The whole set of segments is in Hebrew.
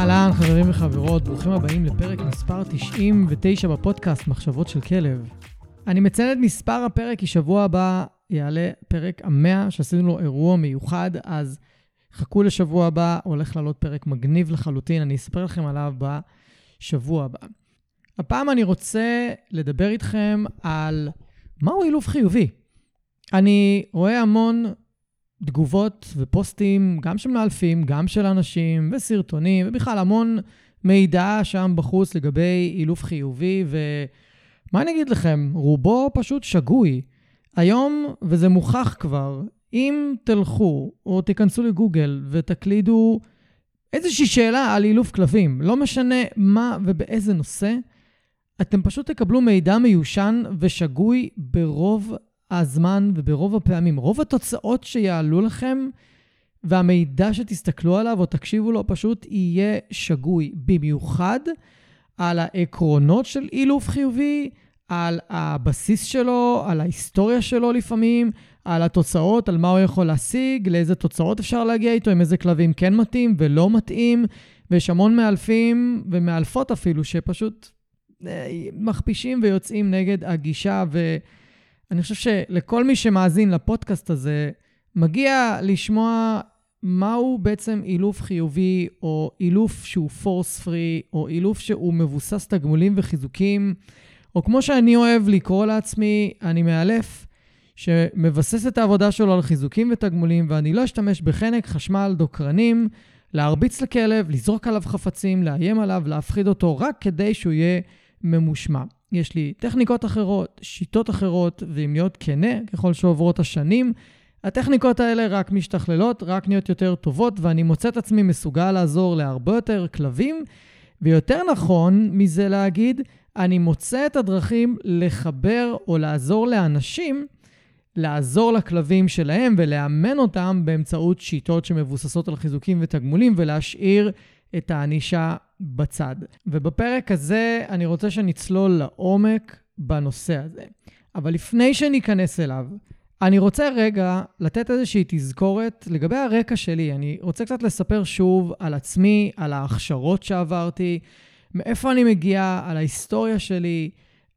אהלן, חברים וחברות, ברוכים הבאים לפרק מספר 99 בפודקאסט מחשבות של כלב. אני מציין את מספר הפרק כי שבוע הבא יעלה פרק המאה, שעשינו לו אירוע מיוחד, אז חכו לשבוע הבא, הולך לעלות פרק מגניב לחלוטין, אני אספר לכם עליו בשבוע הבא. הפעם אני רוצה לדבר איתכם על מהו אילוף חיובי. אני רואה המון תגובות ופוסטים, גם של מאלפים, גם של אנשים, וסרטונים, ובכלל המון מידע שם בחוץ לגבי אילוף חיובי, ומה אני אגיד לכם, רובו פשוט שגוי. היום, וזה מוכח כבר, אם תלכו או תיכנסו לגוגל ותקלידו איזושהי שאלה על אילוף כלבים, לא משנה מה ובאיזה נושא, אתם פשוט תקבלו מידע מיושן ושגוי ברוב הזמן וברוב הפעמים, רוב התוצאות שיעלו לכם והמידע שתסתכלו עליו או תקשיבו לו פשוט יהיה שגוי, במיוחד על העקרונות של אילוף חיובי, על הבסיס שלו, על ההיסטוריה שלו לפעמים, על התוצאות, על מה הוא יכול להשיג, לאיזה תוצאות אפשר להגיע איתו, עם איזה כלבים כן מתאים ולא מתאים, ויש המון מאלפים ומאלפות אפילו שפשוט אה, מכפישים ויוצאים נגד הגישה ו... אני חושב שלכל מי שמאזין לפודקאסט הזה, מגיע לשמוע מהו בעצם אילוף חיובי, או אילוף שהוא פורס פרי, או אילוף שהוא מבוסס תגמולים וחיזוקים, או כמו שאני אוהב לקרוא לעצמי, אני מאלף שמבסס את העבודה שלו על חיזוקים ותגמולים, ואני לא אשתמש בחנק, חשמל, דוקרנים, להרביץ לכלב, לזרוק עליו חפצים, לאיים עליו, להפחיד אותו, רק כדי שהוא יהיה ממושמע. יש לי טכניקות אחרות, שיטות אחרות, ואם להיות כנה, ככל שעוברות השנים, הטכניקות האלה רק משתכללות, רק נהיות יותר טובות, ואני מוצא את עצמי מסוגל לעזור להרבה יותר כלבים, ויותר נכון מזה להגיד, אני מוצא את הדרכים לחבר או לעזור לאנשים, לעזור לכלבים שלהם ולאמן אותם באמצעות שיטות שמבוססות על חיזוקים ותגמולים, ולהשאיר את הענישה בצד. ובפרק הזה אני רוצה שנצלול לעומק בנושא הזה. אבל לפני שניכנס אליו, אני רוצה רגע לתת איזושהי תזכורת לגבי הרקע שלי. אני רוצה קצת לספר שוב על עצמי, על ההכשרות שעברתי, מאיפה אני מגיע, על ההיסטוריה שלי.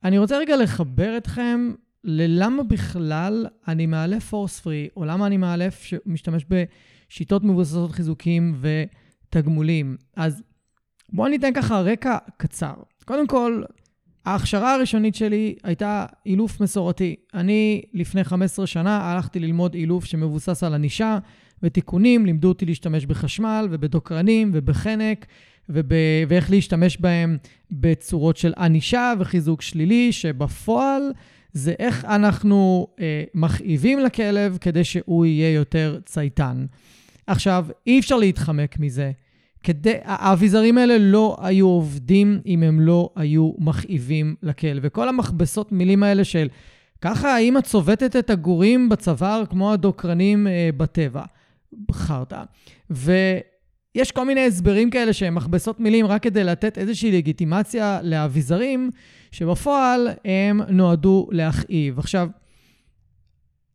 אני רוצה רגע לחבר אתכם ללמה בכלל אני מאלף פורס פרי, או למה אני מאלף שמשתמש בשיטות מבוססות חיזוקים ותגמולים. אז בואו ניתן ככה רקע קצר. קודם כל, ההכשרה הראשונית שלי הייתה אילוף מסורתי. אני לפני 15 שנה הלכתי ללמוד אילוף שמבוסס על ענישה ותיקונים, לימדו אותי להשתמש בחשמל ובדוקרנים ובחנק וב... ואיך להשתמש בהם בצורות של ענישה וחיזוק שלילי, שבפועל זה איך אנחנו אה, מכאיבים לכלב כדי שהוא יהיה יותר צייתן. עכשיו, אי אפשר להתחמק מזה. כדי, האביזרים האלה לא היו עובדים אם הם לא היו מכאיבים לכלב. וכל המכבסות מילים האלה של ככה האמא צובטת את הגורים בצוואר כמו הדוקרנים אה, בטבע. חרטא. ויש כל מיני הסברים כאלה שהם מכבסות מילים רק כדי לתת איזושהי לגיטימציה לאביזרים, שבפועל הם נועדו להכאיב. עכשיו,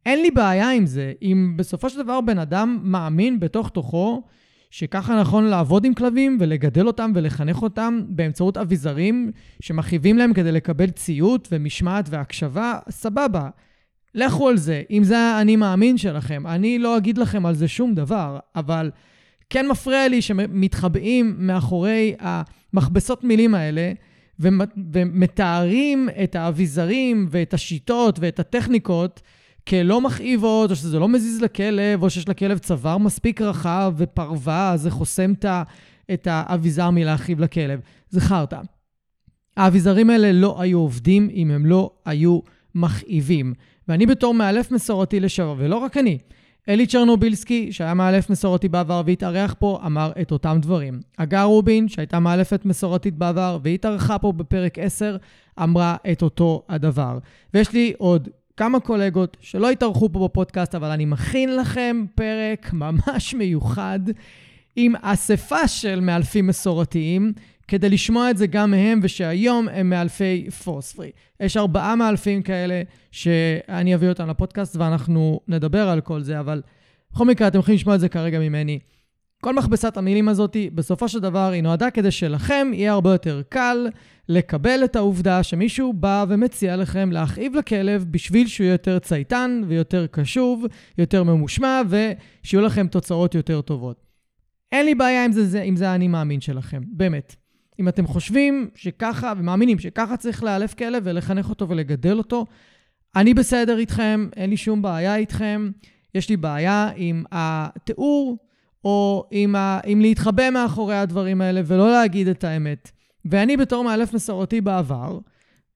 אין לי בעיה עם זה. אם בסופו של דבר בן אדם מאמין בתוך תוכו שככה נכון לעבוד עם כלבים ולגדל אותם ולחנך אותם באמצעות אביזרים שמכאיבים להם כדי לקבל ציות ומשמעת והקשבה, סבבה. לכו על זה, אם זה האני מאמין שלכם. אני לא אגיד לכם על זה שום דבר, אבל כן מפריע לי שמתחבאים מאחורי המכבסות מילים האלה, ומתארים את האביזרים ואת השיטות ואת הטכניקות כלא מכאיבות, או שזה לא מזיז לכלב, או שיש לכלב צוואר מספיק רחב ופרווה, אז זה חוסם את האביזר מלהכאיב לכלב. זה חרטא. האביזרים האלה לא היו עובדים אם הם לא היו מכאיבים. ואני בתור מאלף מסורתי לשעבר, ולא רק אני, אלי צ'רנובילסקי, שהיה מאלף מסורתי בעבר והתארח פה, אמר את אותם דברים. הגר רובין, שהייתה מאלפת מסורתית בעבר והתארחה פה בפרק 10, אמרה את אותו הדבר. ויש לי עוד כמה קולגות שלא התארחו פה בפודקאסט, אבל אני מכין לכם פרק ממש מיוחד עם אספה של מאלפים מסורתיים, כדי לשמוע את זה גם מהם, ושהיום הם מאלפי פוספרי. יש ארבעה מאלפים כאלה שאני אביא אותם לפודקאסט ואנחנו נדבר על כל זה, אבל בכל מקרה, אתם יכולים לשמוע את זה כרגע ממני. כל מכבסת המילים הזאת, בסופו של דבר, היא נועדה כדי שלכם יהיה הרבה יותר קל לקבל את העובדה שמישהו בא ומציע לכם להכאיב לכלב בשביל שהוא יהיה יותר צייתן ויותר קשוב, יותר ממושמע, ושיהיו לכם תוצאות יותר טובות. אין לי בעיה עם זה, עם זה האני מאמין שלכם, באמת. אם אתם חושבים שככה, ומאמינים שככה צריך לאלף כלב ולחנך אותו ולגדל אותו, אני בסדר איתכם, אין לי שום בעיה איתכם. יש לי בעיה עם התיאור, או עם, ה... עם להתחבא מאחורי הדברים האלה ולא להגיד את האמת. ואני בתור מאלף מסורתי בעבר,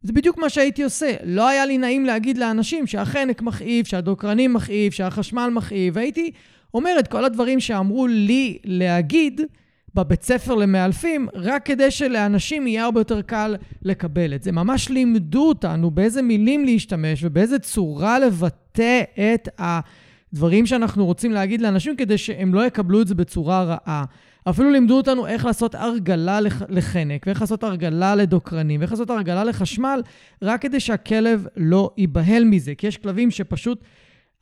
זה בדיוק מה שהייתי עושה. לא היה לי נעים להגיד לאנשים שהחנק מכאיב, שהדוקרנים מכאיב, שהחשמל מכאיב, והייתי אומר את כל הדברים שאמרו לי להגיד, בבית ספר למאלפים, רק כדי שלאנשים יהיה הרבה יותר קל לקבל את זה. ממש לימדו אותנו באיזה מילים להשתמש ובאיזה צורה לבטא את הדברים שאנחנו רוצים להגיד לאנשים כדי שהם לא יקבלו את זה בצורה רעה. אפילו לימדו אותנו איך לעשות הרגלה לחנק, ואיך לעשות הרגלה לדוקרנים, ואיך לעשות הרגלה לחשמל, רק כדי שהכלב לא ייבהל מזה. כי יש כלבים שפשוט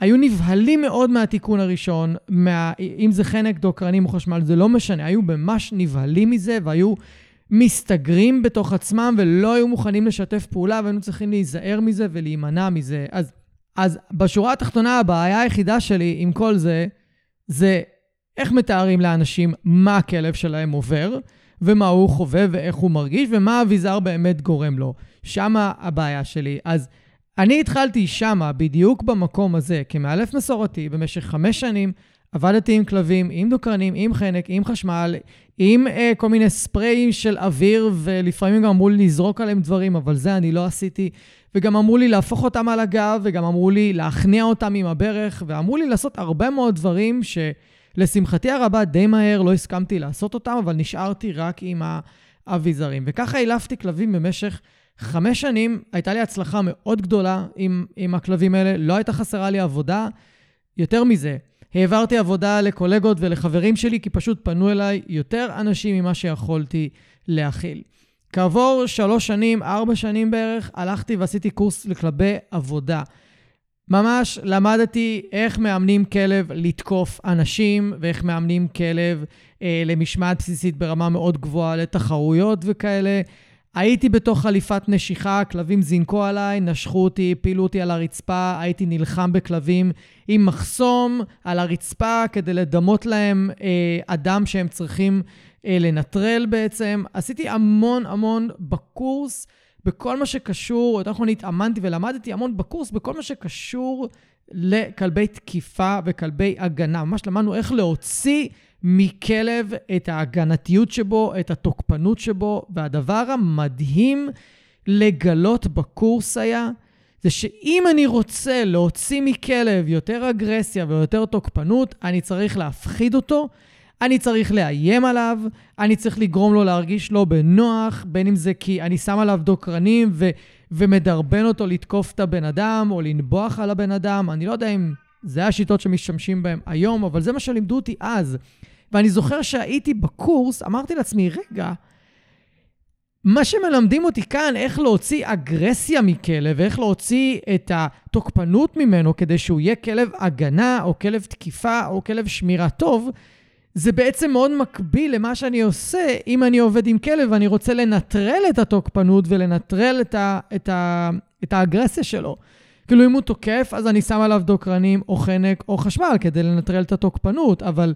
היו נבהלים מאוד מהתיקון הראשון, מה, אם זה חנק, דוקרנים או חשמל, זה לא משנה, היו ממש נבהלים מזה והיו מסתגרים בתוך עצמם ולא היו מוכנים לשתף פעולה והיינו צריכים להיזהר מזה ולהימנע מזה. אז, אז בשורה התחתונה, הבעיה היחידה שלי עם כל זה, זה איך מתארים לאנשים מה הכלב שלהם עובר, ומה הוא חווה ואיך הוא מרגיש, ומה האביזר באמת גורם לו. שמה הבעיה שלי. אז אני התחלתי שמה, בדיוק במקום הזה, כמאלף מסורתי, במשך חמש שנים, עבדתי עם כלבים, עם דוקרנים, עם חנק, עם חשמל, עם אה, כל מיני ספריים של אוויר, ולפעמים גם אמרו לי לזרוק עליהם דברים, אבל זה אני לא עשיתי. וגם אמרו לי להפוך אותם על הגב, וגם אמרו לי להכניע אותם עם הברך, ואמרו לי לעשות הרבה מאוד דברים שלשמחתי הרבה די מהר לא הסכמתי לעשות אותם, אבל נשארתי רק עם האביזרים. וככה אילפתי כלבים במשך חמש שנים הייתה לי הצלחה מאוד גדולה עם, עם הכלבים האלה, לא הייתה חסרה לי עבודה. יותר מזה, העברתי עבודה לקולגות ולחברים שלי, כי פשוט פנו אליי יותר אנשים ממה שיכולתי להכיל. כעבור שלוש שנים, ארבע שנים בערך, הלכתי ועשיתי קורס לכלבי עבודה. ממש למדתי איך מאמנים כלב לתקוף אנשים, ואיך מאמנים כלב אה, למשמעת בסיסית ברמה מאוד גבוהה לתחרויות וכאלה. הייתי בתוך חליפת נשיכה, כלבים זינקו עליי, נשכו אותי, הפילו אותי על הרצפה, הייתי נלחם בכלבים עם מחסום על הרצפה כדי לדמות להם אה, אדם שהם צריכים אה, לנטרל בעצם. עשיתי המון המון בקורס, בכל מה שקשור, יותר נכון התאמנתי ולמדתי המון בקורס בכל מה שקשור לכלבי תקיפה וכלבי הגנה. ממש למדנו איך להוציא מכלב את ההגנתיות שבו, את התוקפנות שבו, והדבר המדהים לגלות בקורס היה, זה שאם אני רוצה להוציא מכלב יותר אגרסיה ויותר תוקפנות, אני צריך להפחיד אותו, אני צריך לאיים עליו, אני צריך לגרום לו להרגיש לא בנוח, בין אם זה כי אני שם עליו דוקרנים ו- ומדרבן אותו לתקוף את הבן אדם או לנבוח על הבן אדם. אני לא יודע אם זה השיטות שמשתמשים בהן היום, אבל זה מה שלימדו אותי אז. ואני זוכר שהייתי בקורס, אמרתי לעצמי, רגע, מה שמלמדים אותי כאן, איך להוציא אגרסיה מכלב, ואיך להוציא את התוקפנות ממנו כדי שהוא יהיה כלב הגנה, או כלב תקיפה, או כלב שמירה טוב, זה בעצם מאוד מקביל למה שאני עושה אם אני עובד עם כלב ואני רוצה לנטרל את התוקפנות ולנטרל את, ה, את, ה, את האגרסיה שלו. כאילו, אם הוא תוקף, אז אני שם עליו דוקרנים או חנק או חשמל כדי לנטרל את התוקפנות, אבל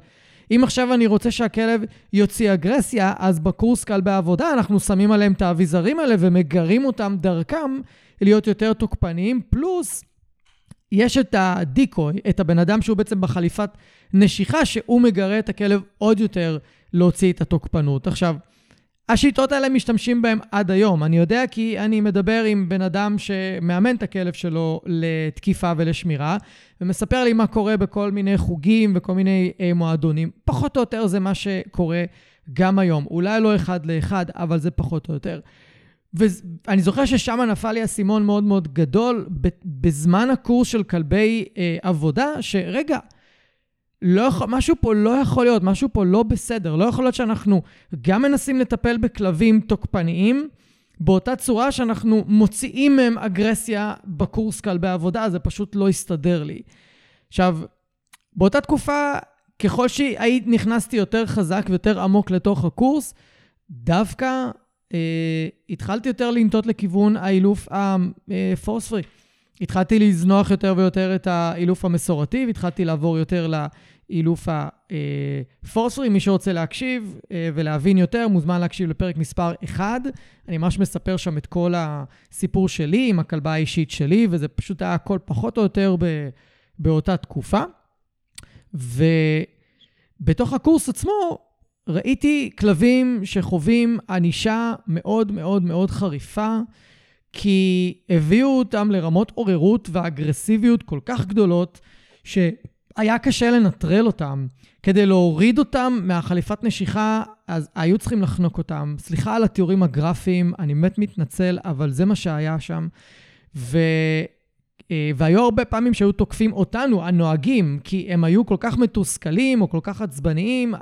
אם עכשיו אני רוצה שהכלב יוציא אגרסיה, אז בקורס קל בעבודה אנחנו שמים עליהם את האביזרים האלה ומגרים אותם דרכם להיות יותר תוקפניים, פלוס יש את הדיקוי, את הבן אדם שהוא בעצם בחליפת נשיכה, שהוא מגרה את הכלב עוד יותר להוציא את התוקפנות. עכשיו, השיטות האלה משתמשים בהן עד היום. אני יודע כי אני מדבר עם בן אדם שמאמן את הכלב שלו לתקיפה ולשמירה, ומספר לי מה קורה בכל מיני חוגים וכל מיני אה, מועדונים. פחות או יותר זה מה שקורה גם היום. אולי לא אחד לאחד, אבל זה פחות או יותר. ואני זוכר ששם נפל לי אסימון מאוד מאוד גדול, בזמן הקורס של כלבי אה, עבודה, שרגע, לא משהו פה לא יכול להיות, משהו פה לא בסדר. לא יכול להיות שאנחנו גם מנסים לטפל בכלבים תוקפניים, באותה צורה שאנחנו מוציאים מהם אגרסיה בקורס כלבי עבודה, זה פשוט לא הסתדר לי. עכשיו, באותה תקופה, ככל שנכנסתי יותר חזק ויותר עמוק לתוך הקורס, דווקא אה, התחלתי יותר לנטות לכיוון האילוף הפורס-פרי. התחלתי לזנוח יותר ויותר את האילוף המסורתי, והתחלתי לעבור יותר לאילוף הפורס-פרי. מי שרוצה להקשיב אה, ולהבין יותר, מוזמן להקשיב לפרק מספר 1. אני ממש מספר שם את כל הסיפור שלי עם הכלבה האישית שלי, וזה פשוט היה הכל פחות או יותר ב, באותה תקופה. ובתוך הקורס עצמו, ראיתי כלבים שחווים ענישה מאוד מאוד מאוד חריפה, כי הביאו אותם לרמות עוררות ואגרסיביות כל כך גדולות, שהיה קשה לנטרל אותם. כדי להוריד אותם מהחליפת נשיכה, אז היו צריכים לחנוק אותם. סליחה על התיאורים הגרפיים, אני באמת מתנצל, אבל זה מה שהיה שם. ו... אה, והיו הרבה פעמים שהיו תוקפים אותנו, הנוהגים, כי הם היו כל כך מתוסכלים או כל כך עצבניים.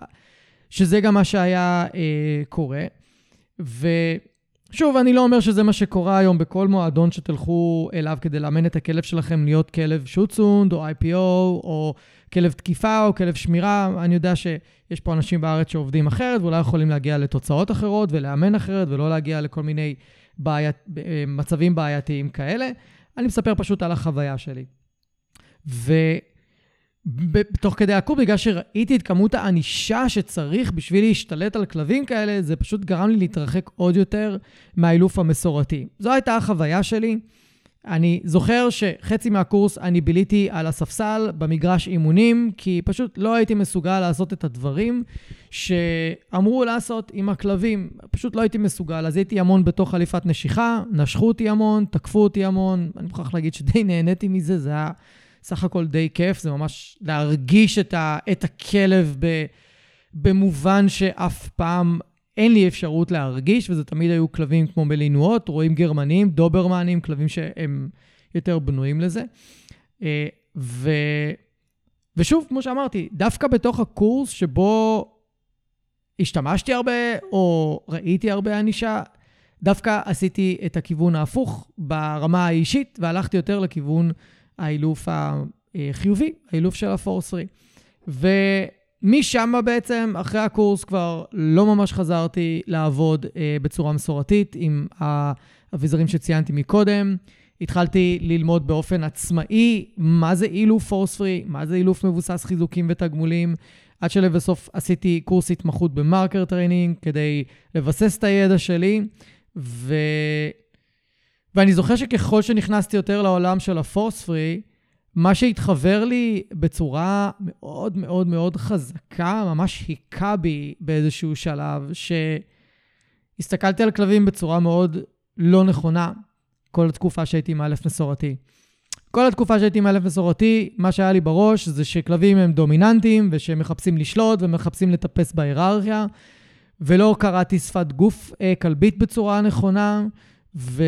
שזה גם מה שהיה אה, קורה. ושוב, אני לא אומר שזה מה שקורה היום בכל מועדון שתלכו אליו כדי לאמן את הכלב שלכם להיות כלב שוטסונד, או IPO, או כלב תקיפה, או כלב שמירה. אני יודע שיש פה אנשים בארץ שעובדים אחרת, ואולי יכולים להגיע לתוצאות אחרות, ולאמן אחרת, ולא להגיע לכל מיני בעיית, אה, מצבים בעייתיים כאלה. אני מספר פשוט על החוויה שלי. ו... תוך כדי הקורס, בגלל שראיתי את כמות הענישה שצריך בשביל להשתלט על כלבים כאלה, זה פשוט גרם לי להתרחק עוד יותר מהאילוף המסורתי. זו הייתה החוויה שלי. אני זוכר שחצי מהקורס אני ביליתי על הספסל במגרש אימונים, כי פשוט לא הייתי מסוגל לעשות את הדברים שאמרו לעשות עם הכלבים. פשוט לא הייתי מסוגל. אז הייתי המון בתוך חליפת נשיכה, נשכו אותי המון, תקפו אותי המון. אני מוכרח להגיד שדי נהניתי מזה, זה היה... סך הכל די כיף, זה ממש להרגיש את, ה, את הכלב ב, במובן שאף פעם אין לי אפשרות להרגיש, וזה תמיד היו כלבים כמו מלינואות, רואים גרמנים, דוברמנים, כלבים שהם יותר בנויים לזה. אה, ו... ושוב, כמו שאמרתי, דווקא בתוך הקורס שבו השתמשתי הרבה, או ראיתי הרבה ענישה, דווקא עשיתי את הכיוון ההפוך ברמה האישית, והלכתי יותר לכיוון האילוף החיובי, האילוף של הפורסרי. ומשם בעצם, אחרי הקורס כבר לא ממש חזרתי לעבוד אה, בצורה מסורתית עם האביזרים שציינתי מקודם. התחלתי ללמוד באופן עצמאי מה זה אילוף force-free, מה זה אילוף מבוסס חיזוקים ותגמולים, עד שלבסוף עשיתי קורס התמחות ב marker training כדי לבסס את הידע שלי, ו... ואני זוכר שככל שנכנסתי יותר לעולם של ה force free, מה שהתחבר לי בצורה מאוד מאוד מאוד חזקה, ממש היכה בי באיזשהו שלב, שהסתכלתי על כלבים בצורה מאוד לא נכונה כל התקופה שהייתי עם א' מסורתי. כל התקופה שהייתי עם א' מסורתי, מה שהיה לי בראש זה שכלבים הם דומיננטיים ושהם מחפשים לשלוט ומחפשים לטפס בהיררכיה, ולא קראתי שפת גוף אה, כלבית בצורה נכונה, ו...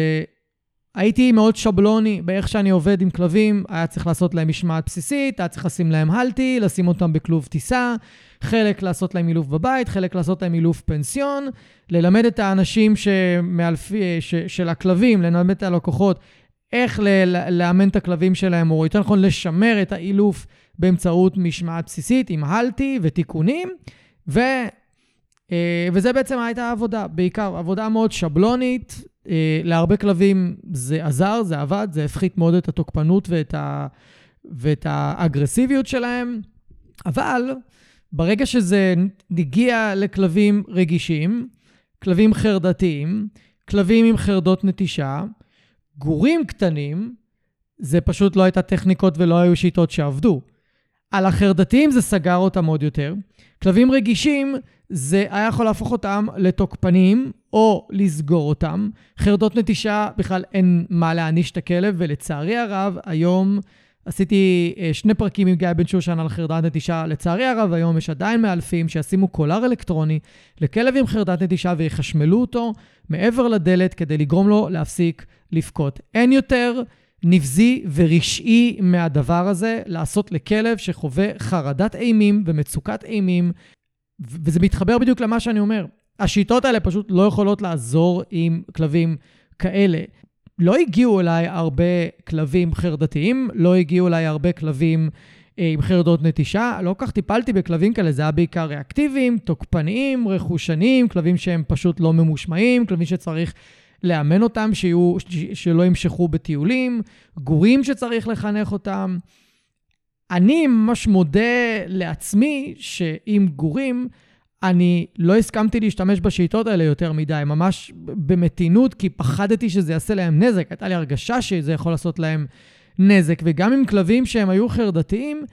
הייתי מאוד שבלוני באיך שאני עובד עם כלבים, היה צריך לעשות להם משמעת בסיסית, היה צריך לשים להם הלטי, לשים אותם בכלוב טיסה, חלק לעשות להם אילוף בבית, חלק לעשות להם אילוף פנסיון, ללמד את האנשים שמאלפי, ש, של הכלבים, ללמד את הלקוחות איך ל- לאמן את הכלבים שלהם, או יותר נכון לשמר את האילוף באמצעות משמעת בסיסית עם הלטי ותיקונים, ו... אה, וזה בעצם הייתה העבודה, בעיקר עבודה מאוד שבלונית, להרבה כלבים זה עזר, זה עבד, זה הפחית מאוד את התוקפנות ואת, ה, ואת האגרסיביות שלהם, אבל ברגע שזה הגיע לכלבים רגישים, כלבים חרדתיים, כלבים עם חרדות נטישה, גורים קטנים, זה פשוט לא הייתה טכניקות ולא היו שיטות שעבדו. על החרדתיים זה סגר אותם עוד יותר. כלבים רגישים, זה היה יכול להפוך אותם לתוקפנים או לסגור אותם. חרדות נטישה, בכלל אין מה להעניש את הכלב, ולצערי הרב, היום עשיתי אה, שני פרקים עם גיא בן שושן על חרדת נטישה. לצערי הרב, היום יש עדיין מאלפים שישימו קולר אלקטרוני לכלב עם חרדת נטישה ויחשמלו אותו מעבר לדלת כדי לגרום לו להפסיק לבכות. אין יותר נבזי ורשעי מהדבר הזה לעשות לכלב שחווה חרדת אימים ומצוקת אימים, וזה מתחבר בדיוק למה שאני אומר. השיטות האלה פשוט לא יכולות לעזור עם כלבים כאלה. לא הגיעו אליי הרבה כלבים חרדתיים, לא הגיעו אליי הרבה כלבים אה, עם חרדות נטישה. לא כל כך טיפלתי בכלבים כאלה, זה היה בעיקר ריאקטיביים, תוקפניים, רכושניים, כלבים שהם פשוט לא ממושמעים, כלבים שצריך לאמן אותם, שיהיו, שלא ימשכו בטיולים, גורים שצריך לחנך אותם. אני ממש מודה לעצמי שעם גורים, אני לא הסכמתי להשתמש בשיטות האלה יותר מדי, ממש במתינות, כי פחדתי שזה יעשה להם נזק. הייתה לי הרגשה שזה יכול לעשות להם נזק. וגם עם כלבים שהם היו חרדתיים,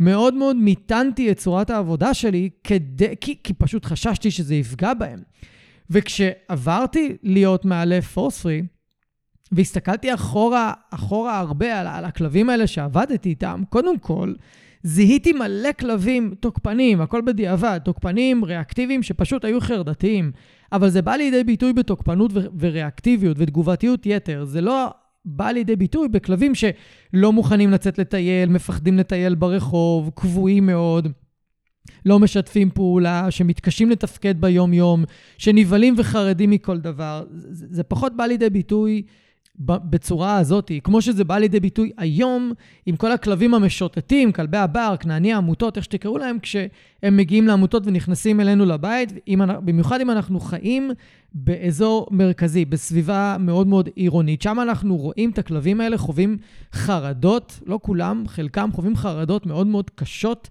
מאוד מאוד מיתנתי את צורת העבודה שלי, כדי, כי, כי פשוט חששתי שזה יפגע בהם. וכשעברתי להיות מעלה פורס פרי, והסתכלתי אחורה, אחורה הרבה על, על הכלבים האלה שעבדתי איתם, קודם כל, זיהיתי מלא כלבים תוקפנים, הכל בדיעבד, תוקפנים, ריאקטיביים, שפשוט היו חרדתיים. אבל זה בא לידי ביטוי בתוקפנות ו- וריאקטיביות ותגובתיות יתר. זה לא בא לידי ביטוי בכלבים שלא מוכנים לצאת לטייל, מפחדים לטייל ברחוב, קבועים מאוד. לא משתפים פעולה, שמתקשים לתפקד ביום-יום, שנבהלים וחרדים מכל דבר. זה, זה פחות בא לידי ביטוי בצורה הזאת, כמו שזה בא לידי ביטוי היום, עם כל הכלבים המשוטטים, כלבי הבר, כנעני העמותות, איך שתקראו להם, כשהם מגיעים לעמותות ונכנסים אלינו לבית, אם, במיוחד אם אנחנו חיים באזור מרכזי, בסביבה מאוד מאוד עירונית. שם אנחנו רואים את הכלבים האלה חווים חרדות, לא כולם, חלקם חווים חרדות מאוד מאוד קשות.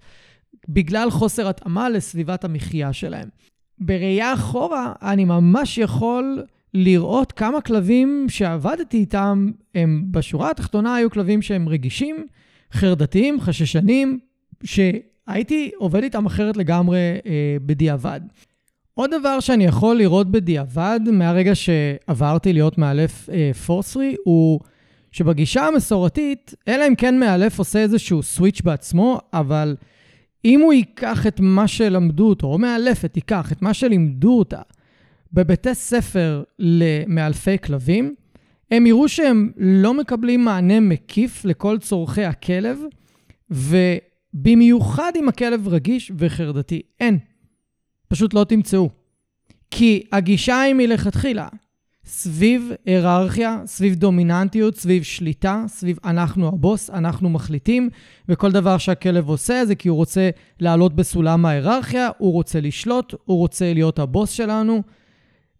בגלל חוסר התאמה לסביבת המחיה שלהם. בראייה אחורה, אני ממש יכול לראות כמה כלבים שעבדתי איתם, הם בשורה התחתונה היו כלבים שהם רגישים, חרדתיים, חששנים, שהייתי עובד איתם אחרת לגמרי אה, בדיעבד. עוד דבר שאני יכול לראות בדיעבד מהרגע שעברתי להיות מאלף אה, פורסרי, הוא שבגישה המסורתית, אלא אם כן מאלף עושה איזשהו סוויץ' בעצמו, אבל אם הוא ייקח את מה שלמדו אותו, או מאלפת ייקח את מה שלימדו אותה בבתי ספר למאלפי כלבים, הם יראו שהם לא מקבלים מענה מקיף לכל צורכי הכלב, ובמיוחד אם הכלב רגיש וחרדתי. אין. פשוט לא תמצאו. כי הגישה היא מלכתחילה סביב היררכיה, סביב דומיננטיות, סביב שליטה, סביב אנחנו הבוס, אנחנו מחליטים, וכל דבר שהכלב עושה זה כי הוא רוצה לעלות בסולם ההיררכיה, הוא רוצה לשלוט, הוא רוצה להיות הבוס שלנו.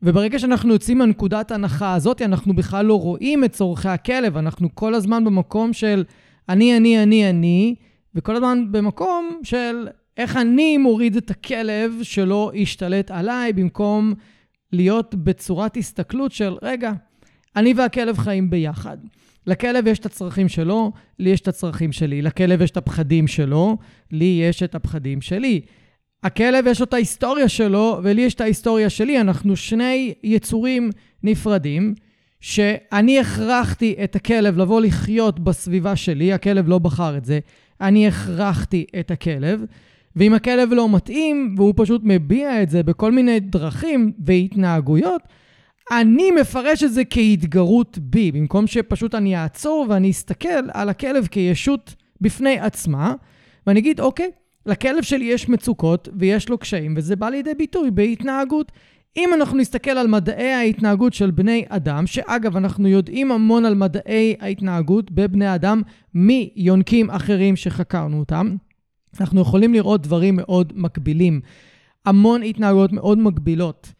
וברגע שאנחנו יוצאים מהנקודת ההנחה הזאת, אנחנו בכלל לא רואים את צורכי הכלב, אנחנו כל הזמן במקום של אני, אני, אני, אני, וכל הזמן במקום של איך אני מוריד את הכלב שלא ישתלט עליי, במקום להיות בצורת הסתכלות של, רגע, אני והכלב חיים ביחד. לכלב יש את הצרכים שלו, לי יש את הצרכים שלי. לכלב יש את הפחדים שלו, לי יש את הפחדים שלי. הכלב יש לו את ההיסטוריה שלו, ולי יש את ההיסטוריה שלי. אנחנו שני יצורים נפרדים, שאני הכרחתי את הכלב לבוא לחיות בסביבה שלי, הכלב לא בחר את זה, אני הכרחתי את הכלב, ואם הכלב לא מתאים, והוא פשוט מביע את זה בכל מיני דרכים והתנהגויות, אני מפרש את זה כהתגרות בי, במקום שפשוט אני אעצור ואני אסתכל על הכלב כישות בפני עצמה, ואני אגיד, אוקיי, לכלב שלי יש מצוקות ויש לו קשיים, וזה בא לידי ביטוי בהתנהגות. אם אנחנו נסתכל על מדעי ההתנהגות של בני אדם, שאגב, אנחנו יודעים המון על מדעי ההתנהגות בבני אדם מיונקים אחרים שחקרנו אותם, אנחנו יכולים לראות דברים מאוד מקבילים. המון התנהגויות מאוד מקבילות.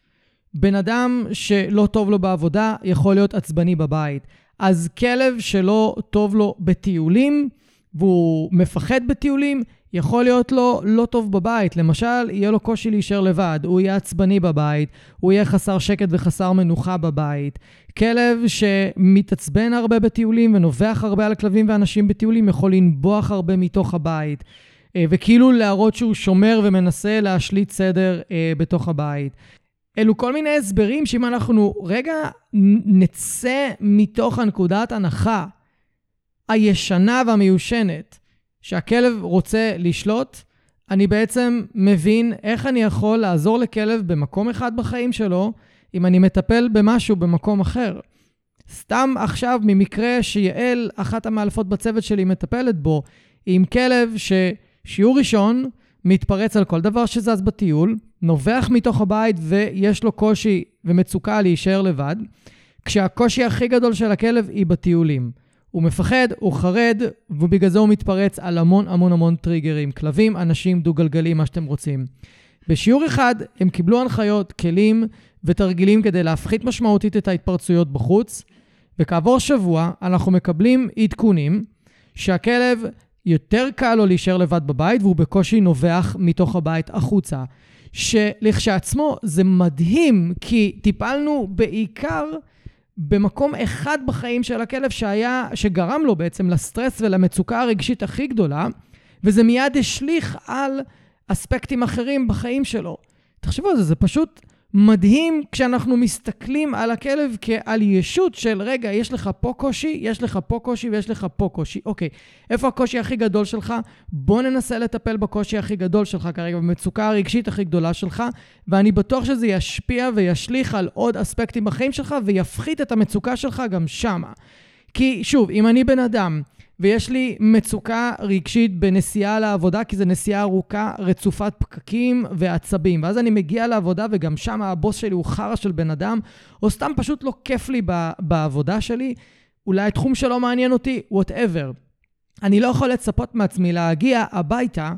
בן אדם שלא טוב לו בעבודה יכול להיות עצבני בבית. אז כלב שלא טוב לו בטיולים, והוא מפחד בטיולים, יכול להיות לו לא טוב בבית. למשל, יהיה לו קושי להישאר לבד, הוא יהיה עצבני בבית, הוא יהיה חסר שקט וחסר מנוחה בבית. כלב שמתעצבן הרבה בטיולים ונובח הרבה על הכלבים ואנשים בטיולים יכול לנבוח הרבה מתוך הבית. אה, וכאילו להראות שהוא שומר ומנסה להשליט סדר אה, בתוך הבית. אלו כל מיני הסברים שאם אנחנו רגע נצא מתוך הנקודת הנחה הישנה והמיושנת, שהכלב רוצה לשלוט, אני בעצם מבין איך אני יכול לעזור לכלב במקום אחד בחיים שלו, אם אני מטפל במשהו במקום אחר. סתם עכשיו, ממקרה שיעל, אחת המאלפות בצוות שלי, מטפלת בו, עם כלב ששיעור ראשון מתפרץ על כל דבר שזז בטיול, נובח מתוך הבית ויש לו קושי ומצוקה להישאר לבד, כשהקושי הכי גדול של הכלב היא בטיולים. הוא מפחד, הוא חרד, ובגלל זה הוא מתפרץ על המון המון המון טריגרים. כלבים, אנשים, דו-גלגלים, מה שאתם רוצים. בשיעור אחד הם קיבלו הנחיות, כלים ותרגילים כדי להפחית משמעותית את ההתפרצויות בחוץ, וכעבור שבוע אנחנו מקבלים עדכונים שהכלב יותר קל לו להישאר לבד בבית והוא בקושי נובח מתוך הבית החוצה. שלכשעצמו זה מדהים, כי טיפלנו בעיקר במקום אחד בחיים של הכלב שהיה, שגרם לו בעצם לסטרס ולמצוקה הרגשית הכי גדולה, וזה מיד השליך על אספקטים אחרים בחיים שלו. תחשבו על זה, זה פשוט מדהים כשאנחנו מסתכלים על הכלב כעל ישות של, רגע, יש לך פה קושי, יש לך פה קושי ויש לך פה קושי. אוקיי, איפה הקושי הכי גדול שלך? בוא ננסה לטפל בקושי הכי גדול שלך כרגע, במצוקה הרגשית הכי גדולה שלך, ואני בטוח שזה ישפיע וישליך על עוד אספקטים בחיים שלך ויפחית את המצוקה שלך גם שמה. כי שוב, אם אני בן אדם ויש לי מצוקה רגשית בנסיעה לעבודה, כי זו נסיעה ארוכה, רצופת פקקים ועצבים. ואז אני מגיע לעבודה וגם שם הבוס שלי הוא חרא של בן אדם, או סתם פשוט לא כיף לי בעבודה שלי, אולי התחום שלא מעניין אותי, whatever. אני לא יכול לצפות מעצמי להגיע הביתה,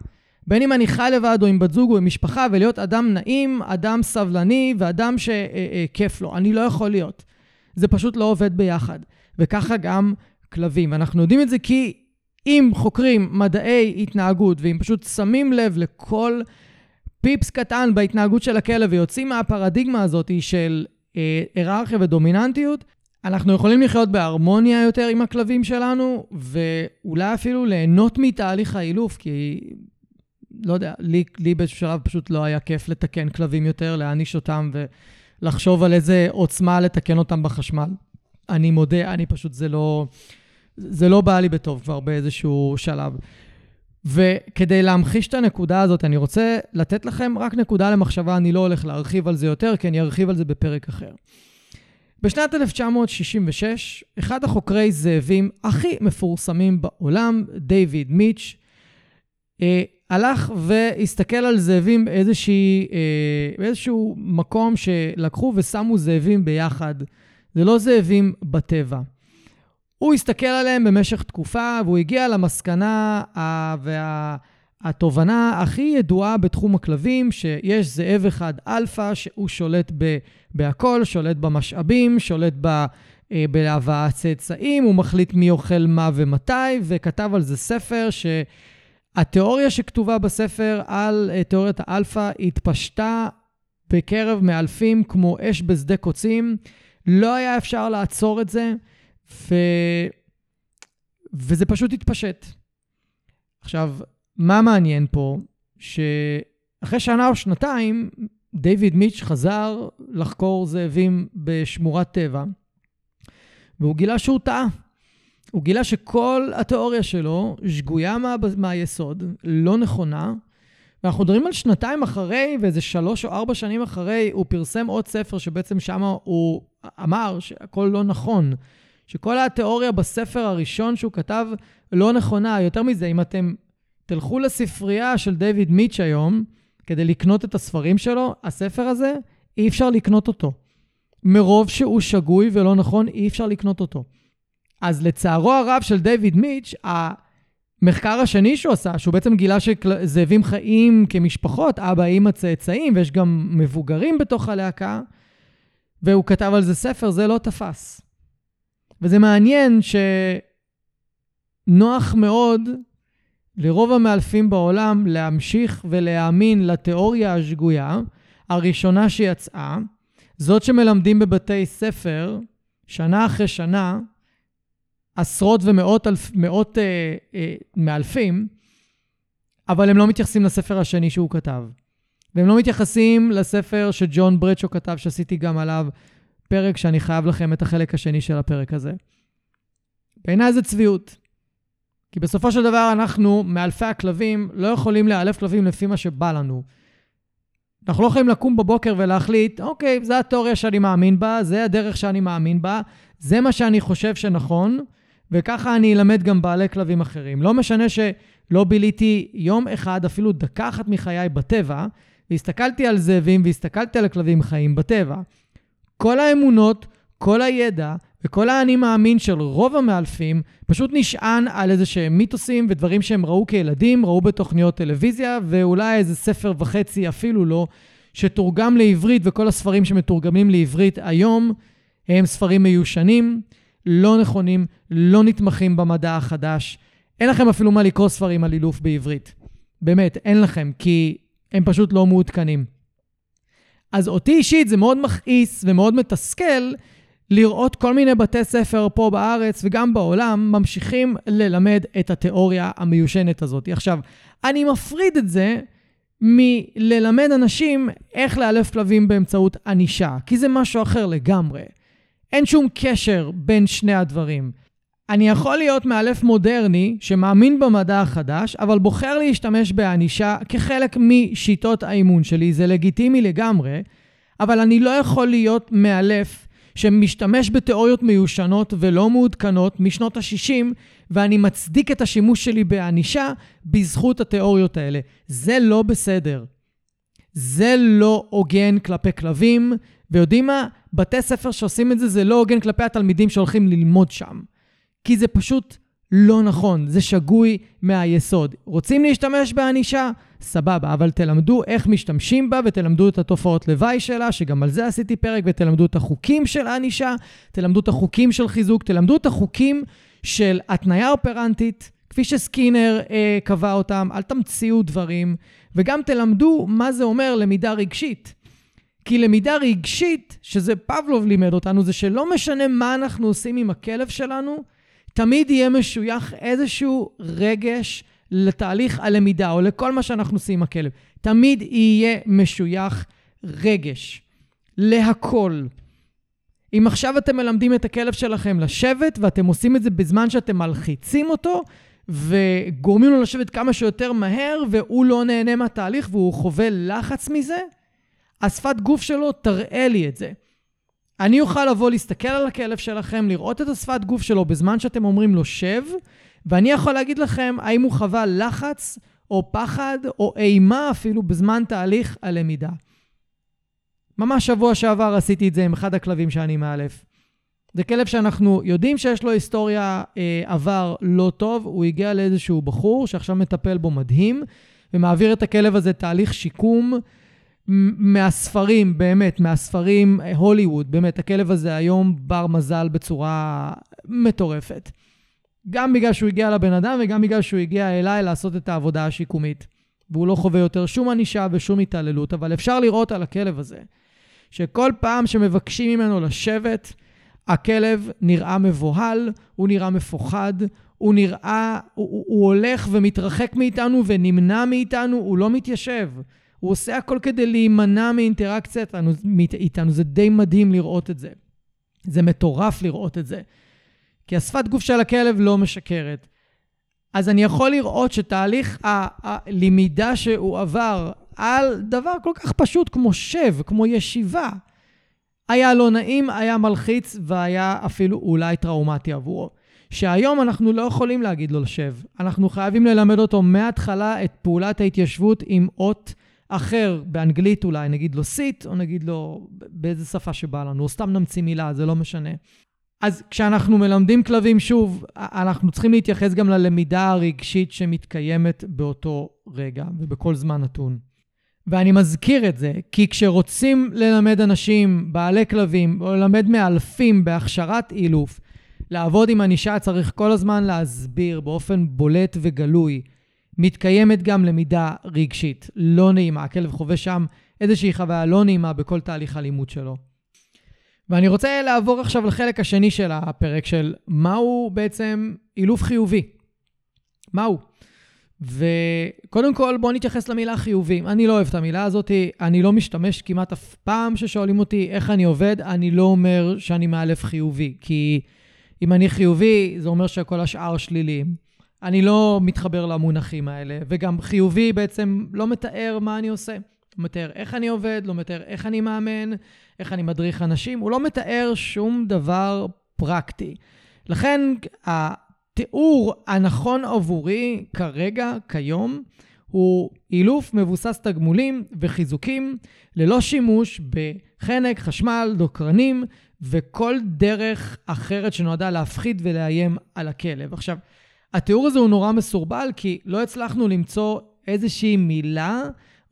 בין אם אני חי לבד או עם בת זוג או עם משפחה, ולהיות אדם נעים, אדם סבלני ואדם שכיף לו. אני לא יכול להיות. זה פשוט לא עובד ביחד. וככה גם כלבים. אנחנו יודעים את זה כי אם חוקרים מדעי התנהגות, ואם פשוט שמים לב לכל פיפס קטן בהתנהגות של הכלב ויוצאים מהפרדיגמה הזאת של אה, היררכיה ודומיננטיות, אנחנו יכולים לחיות בהרמוניה יותר עם הכלבים שלנו, ואולי אפילו ליהנות מתהליך האילוף, כי לא יודע, לי, לי באיזשהו שלב פשוט לא היה כיף לתקן כלבים יותר, להעניש אותם ולחשוב על איזה עוצמה לתקן אותם בחשמל. אני מודה, אני פשוט, זה לא... זה לא בא לי בטוב כבר באיזשהו שלב. וכדי להמחיש את הנקודה הזאת, אני רוצה לתת לכם רק נקודה למחשבה, אני לא הולך להרחיב על זה יותר, כי אני ארחיב על זה בפרק אחר. בשנת 1966, אחד החוקרי זאבים הכי מפורסמים בעולם, דיוויד מיץ', אה, הלך והסתכל על זאבים באיזושהי, אה, באיזשהו מקום שלקחו ושמו זאבים ביחד. זה לא זאבים בטבע. הוא הסתכל עליהם במשך תקופה, והוא הגיע למסקנה והתובנה הכי ידועה בתחום הכלבים, שיש זאב אחד אלפא, שהוא שולט ב, בהכל, שולט במשאבים, שולט ב... אה, בהבאת צאצאים, הוא מחליט מי אוכל מה ומתי, וכתב על זה ספר שהתיאוריה שכתובה בספר על אה, תיאוריית האלפא התפשטה בקרב מאלפים כמו אש בשדה קוצים. לא היה אפשר לעצור את זה. ו... וזה פשוט התפשט. עכשיו, מה מעניין פה? שאחרי שנה או שנתיים, דיוויד מיץ' חזר לחקור זאבים בשמורת טבע, והוא גילה שהוא טעה. הוא גילה שכל התיאוריה שלו שגויה מה, מהיסוד, לא נכונה, ואנחנו מדברים על שנתיים אחרי, ואיזה שלוש או ארבע שנים אחרי, הוא פרסם עוד ספר שבעצם שם הוא אמר שהכל לא נכון. שכל התיאוריה בספר הראשון שהוא כתב לא נכונה. יותר מזה, אם אתם תלכו לספרייה של דיוויד מיץ' היום, כדי לקנות את הספרים שלו, הספר הזה, אי אפשר לקנות אותו. מרוב שהוא שגוי ולא נכון, אי אפשר לקנות אותו. אז לצערו הרב של דיוויד מיץ', המחקר השני שהוא עשה, שהוא בעצם גילה שזאבים חיים כמשפחות, אבא, אימא, צאצאים, ויש גם מבוגרים בתוך הלהקה, והוא כתב על זה ספר, זה לא תפס. וזה מעניין שנוח מאוד לרוב המאלפים בעולם להמשיך ולהאמין לתיאוריה השגויה, הראשונה שיצאה, זאת שמלמדים בבתי ספר, שנה אחרי שנה, עשרות ומאות אלף, מאות אה, אה, מאלפים, אבל הם לא מתייחסים לספר השני שהוא כתב. והם לא מתייחסים לספר שג'ון ברדשו כתב, שעשיתי גם עליו פרק, שאני חייב לכם את החלק השני של הפרק הזה. בעיניי זה צביעות. כי בסופו של דבר אנחנו, מאלפי הכלבים, לא יכולים לאלף כלבים לפי מה שבא לנו. אנחנו לא יכולים לקום בבוקר ולהחליט, אוקיי, זו התיאוריה שאני מאמין בה, זה הדרך שאני מאמין בה, זה מה שאני חושב שנכון, וככה אני אלמד גם בעלי כלבים אחרים. לא משנה שלא ביליתי יום אחד, אפילו דקה אחת מחיי בטבע, והסתכלתי על זאבים והסתכלתי על הכלבים חיים בטבע. כל האמונות, כל הידע וכל האני מאמין של רוב המאלפים פשוט נשען על איזה שהם מיתוסים ודברים שהם ראו כילדים, ראו בתוכניות טלוויזיה, ואולי איזה ספר וחצי, אפילו לא, שתורגם לעברית, וכל הספרים שמתורגמים לעברית היום הם ספרים מיושנים, לא נכונים, לא נתמכים במדע החדש. אין לכם אפילו מה לקרוא ספרים על אילוף בעברית. באמת, אין לכם, כי הם פשוט לא מעודכנים. אז אותי אישית זה מאוד מכעיס ומאוד מתסכל לראות כל מיני בתי ספר פה בארץ וגם בעולם ממשיכים ללמד את התיאוריה המיושנת הזאת. עכשיו, אני מפריד את זה מללמד אנשים איך לאלף כלבים באמצעות ענישה, כי זה משהו אחר לגמרי. אין שום קשר בין שני הדברים. אני יכול להיות מאלף מודרני שמאמין במדע החדש, אבל בוחר להשתמש בענישה כחלק משיטות האימון שלי, זה לגיטימי לגמרי, אבל אני לא יכול להיות מאלף שמשתמש בתיאוריות מיושנות ולא מעודכנות משנות ה-60, ואני מצדיק את השימוש שלי בענישה בזכות התיאוריות האלה. זה לא בסדר. זה לא הוגן כלפי כלבים, ויודעים מה? בתי ספר שעושים את זה, זה לא הוגן כלפי התלמידים שהולכים ללמוד שם. כי זה פשוט לא נכון, זה שגוי מהיסוד. רוצים להשתמש בענישה? סבבה, אבל תלמדו איך משתמשים בה ותלמדו את התופעות לוואי שלה, שגם על זה עשיתי פרק, ותלמדו את החוקים של הענישה, תלמדו את החוקים של חיזוק, תלמדו את החוקים של התניה אופרנטית, כפי שסקינר אה, קבע אותם, אל תמציאו דברים, וגם תלמדו מה זה אומר למידה רגשית. כי למידה רגשית, שזה פבלוב לימד אותנו, זה שלא משנה מה אנחנו עושים עם הכלב שלנו, תמיד יהיה משוייך איזשהו רגש לתהליך הלמידה, או לכל מה שאנחנו עושים עם הכלב. תמיד יהיה משוייך רגש. להכל. אם עכשיו אתם מלמדים את הכלב שלכם לשבת, ואתם עושים את זה בזמן שאתם מלחיצים אותו, וגורמים לו לשבת כמה שיותר מהר, והוא לא נהנה מהתהליך והוא חווה לחץ מזה, השפת גוף שלו תראה לי את זה. אני אוכל לבוא להסתכל על הכלב שלכם, לראות את השפת גוף שלו בזמן שאתם אומרים לו שב, ואני יכול להגיד לכם האם הוא חווה לחץ או פחד או אימה אפילו בזמן תהליך הלמידה. ממש שבוע שעבר עשיתי את זה עם אחד הכלבים שאני מאלף. זה כלב שאנחנו יודעים שיש לו היסטוריה אה, עבר לא טוב, הוא הגיע לאיזשהו בחור שעכשיו מטפל בו מדהים, ומעביר את הכלב הזה תהליך שיקום מהספרים, באמת, מהספרים אה, הוליווד, באמת, הכלב הזה היום בר מזל בצורה מטורפת. גם בגלל שהוא הגיע לבן אדם וגם בגלל שהוא הגיע אליי לעשות את העבודה השיקומית. והוא לא חווה יותר שום ענישה ושום התעללות, אבל אפשר לראות על הכלב הזה, שכל פעם שמבקשים ממנו לשבת, הכלב נראה מבוהל, הוא נראה מפוחד, הוא נראה, הוא, הוא, הולך ומתרחק מאיתנו ונמנע מאיתנו, הוא לא מתיישב. הוא עושה הכל כדי להימנע מאינטראקציה איתנו, איתנו. זה די מדהים לראות את זה. זה מטורף לראות את זה. כי השפת גוף של הכלב לא משקרת. אז אני יכול לראות שתהליך הלמידה שהוא עבר על דבר כל כך פשוט כמו שב, כמו ישיבה, היה לא נעים, היה מלחיץ והיה אפילו אולי טראומטי עבורו. שהיום אנחנו לא יכולים להגיד לו לשב. אנחנו חייבים ללמד אותו מההתחלה את פעולת ההתיישבות עם אות אחר, באנגלית אולי, נגיד לו סיט, או נגיד לו באיזה שפה שבא לנו, או סתם נמציא מילה, זה לא משנה. אז כשאנחנו מלמדים כלבים, שוב, אנחנו צריכים להתייחס גם ללמידה הרגשית שמתקיימת באותו רגע ובכל זמן נתון. ואני מזכיר את זה, כי כשרוצים ללמד אנשים, בעלי כלבים, או ללמד מאלפים בהכשרת אילוף, לעבוד עם ענישה צריך כל הזמן להסביר באופן בולט וגלוי מתקיימת גם למידה רגשית לא נעימה. הכלב חווה שם איזושהי חוויה לא נעימה בכל תהליך הלימוד שלו. ואני רוצה לעבור עכשיו לחלק השני של הפרק, של מהו בעצם אילוף חיובי. מהו? וקודם כל, בואו נתייחס למילה חיובי. אני לא אוהב את המילה הזאת, אני לא משתמש כמעט אף פעם ששואלים אותי איך אני עובד, אני לא אומר שאני מאלף חיובי, כי אם אני חיובי, זה אומר שכל השאר שליליים. אני לא מתחבר למונחים האלה, וגם חיובי בעצם לא מתאר מה אני עושה. לא מתאר איך אני עובד, לא מתאר איך אני מאמן, איך אני מדריך אנשים, הוא לא מתאר שום דבר פרקטי. לכן, התיאור הנכון עבורי כרגע, כיום, הוא אילוף מבוסס תגמולים וחיזוקים ללא שימוש בחנק, חשמל, דוקרנים וכל דרך אחרת שנועדה להפחיד ולאיים על הכלב. עכשיו, התיאור הזה הוא נורא מסורבל כי לא הצלחנו למצוא איזושהי מילה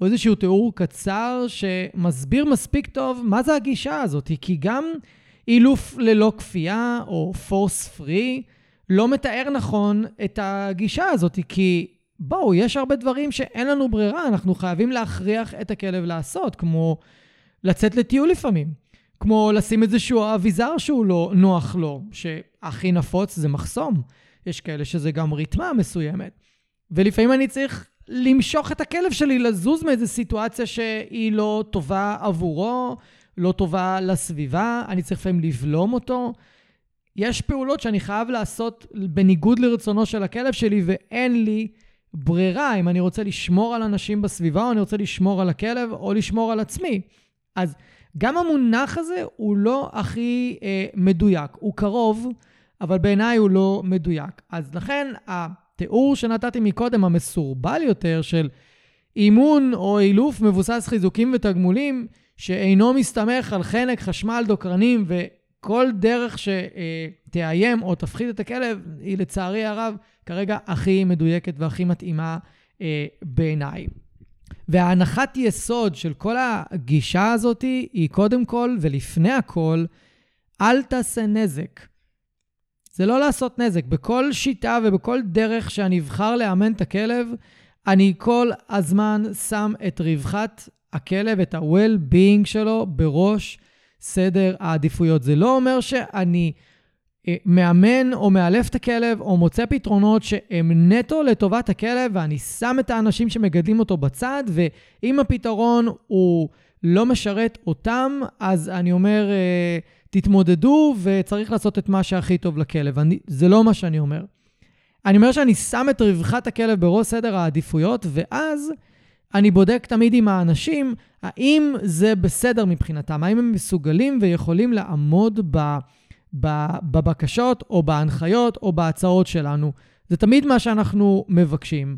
או איזשהו תיאור קצר שמסביר מספיק טוב מה זה הגישה הזאת, כי גם אילוף ללא כפייה או פורס פרי לא מתאר נכון את הגישה הזאת, כי בואו, יש הרבה דברים שאין לנו ברירה, אנחנו חייבים להכריח את הכלב לעשות, כמו לצאת לטיול לפעמים, כמו לשים איזשהו אביזר שהוא לא נוח לו, שהכי נפוץ זה מחסום. יש כאלה שזה גם ריתמה מסוימת. ולפעמים אני צריך למשוך את הכלב שלי לזוז מאיזו סיטואציה שהיא לא טובה עבורו, לא טובה לסביבה, אני צריך לפעמים לבלום אותו. יש פעולות שאני חייב לעשות בניגוד לרצונו של הכלב שלי, ואין לי ברירה אם אני רוצה לשמור על אנשים בסביבה, או אני רוצה לשמור על הכלב, או לשמור על עצמי. אז גם המונח הזה הוא לא הכי אה, מדויק. הוא קרוב, אבל בעיניי הוא לא מדויק. אז לכן, התיאור שנתתי מקודם, המסורבל יותר, של אימון או אילוף מבוסס חיזוקים ותגמולים, שאינו מסתמך על חנק, חשמל, דוקרנים וכל דרך שתאיים או תפחית את הכלב, היא לצערי הרב כרגע הכי מדויקת והכי מתאימה אה, בעיניי. וההנחת יסוד של כל הגישה הזאת היא קודם כל ולפני הכל, אל תעשה נזק. זה לא לעשות נזק. בכל שיטה ובכל דרך שאני אבחר לאמן את הכלב, אני כל הזמן שם את רווחת הכלב, את ה-well-being שלו, בראש סדר העדיפויות. זה לא אומר שאני אה, מאמן או מאלף את הכלב, או מוצא פתרונות שהם נטו לטובת הכלב, ואני שם את האנשים שמגדלים אותו בצד, ואם הפתרון הוא לא משרת אותם, אז אני אומר... אה, תתמודדו וצריך לעשות את מה שהכי טוב לכלב. אני, זה לא מה שאני אומר. אני אומר שאני שם את רווחת הכלב בראש סדר העדיפויות, ואז אני בודק תמיד עם האנשים האם זה בסדר מבחינתם, האם הם מסוגלים ויכולים לעמוד ב, ב, בבקשות או בהנחיות או בהצעות שלנו. זה תמיד מה שאנחנו מבקשים.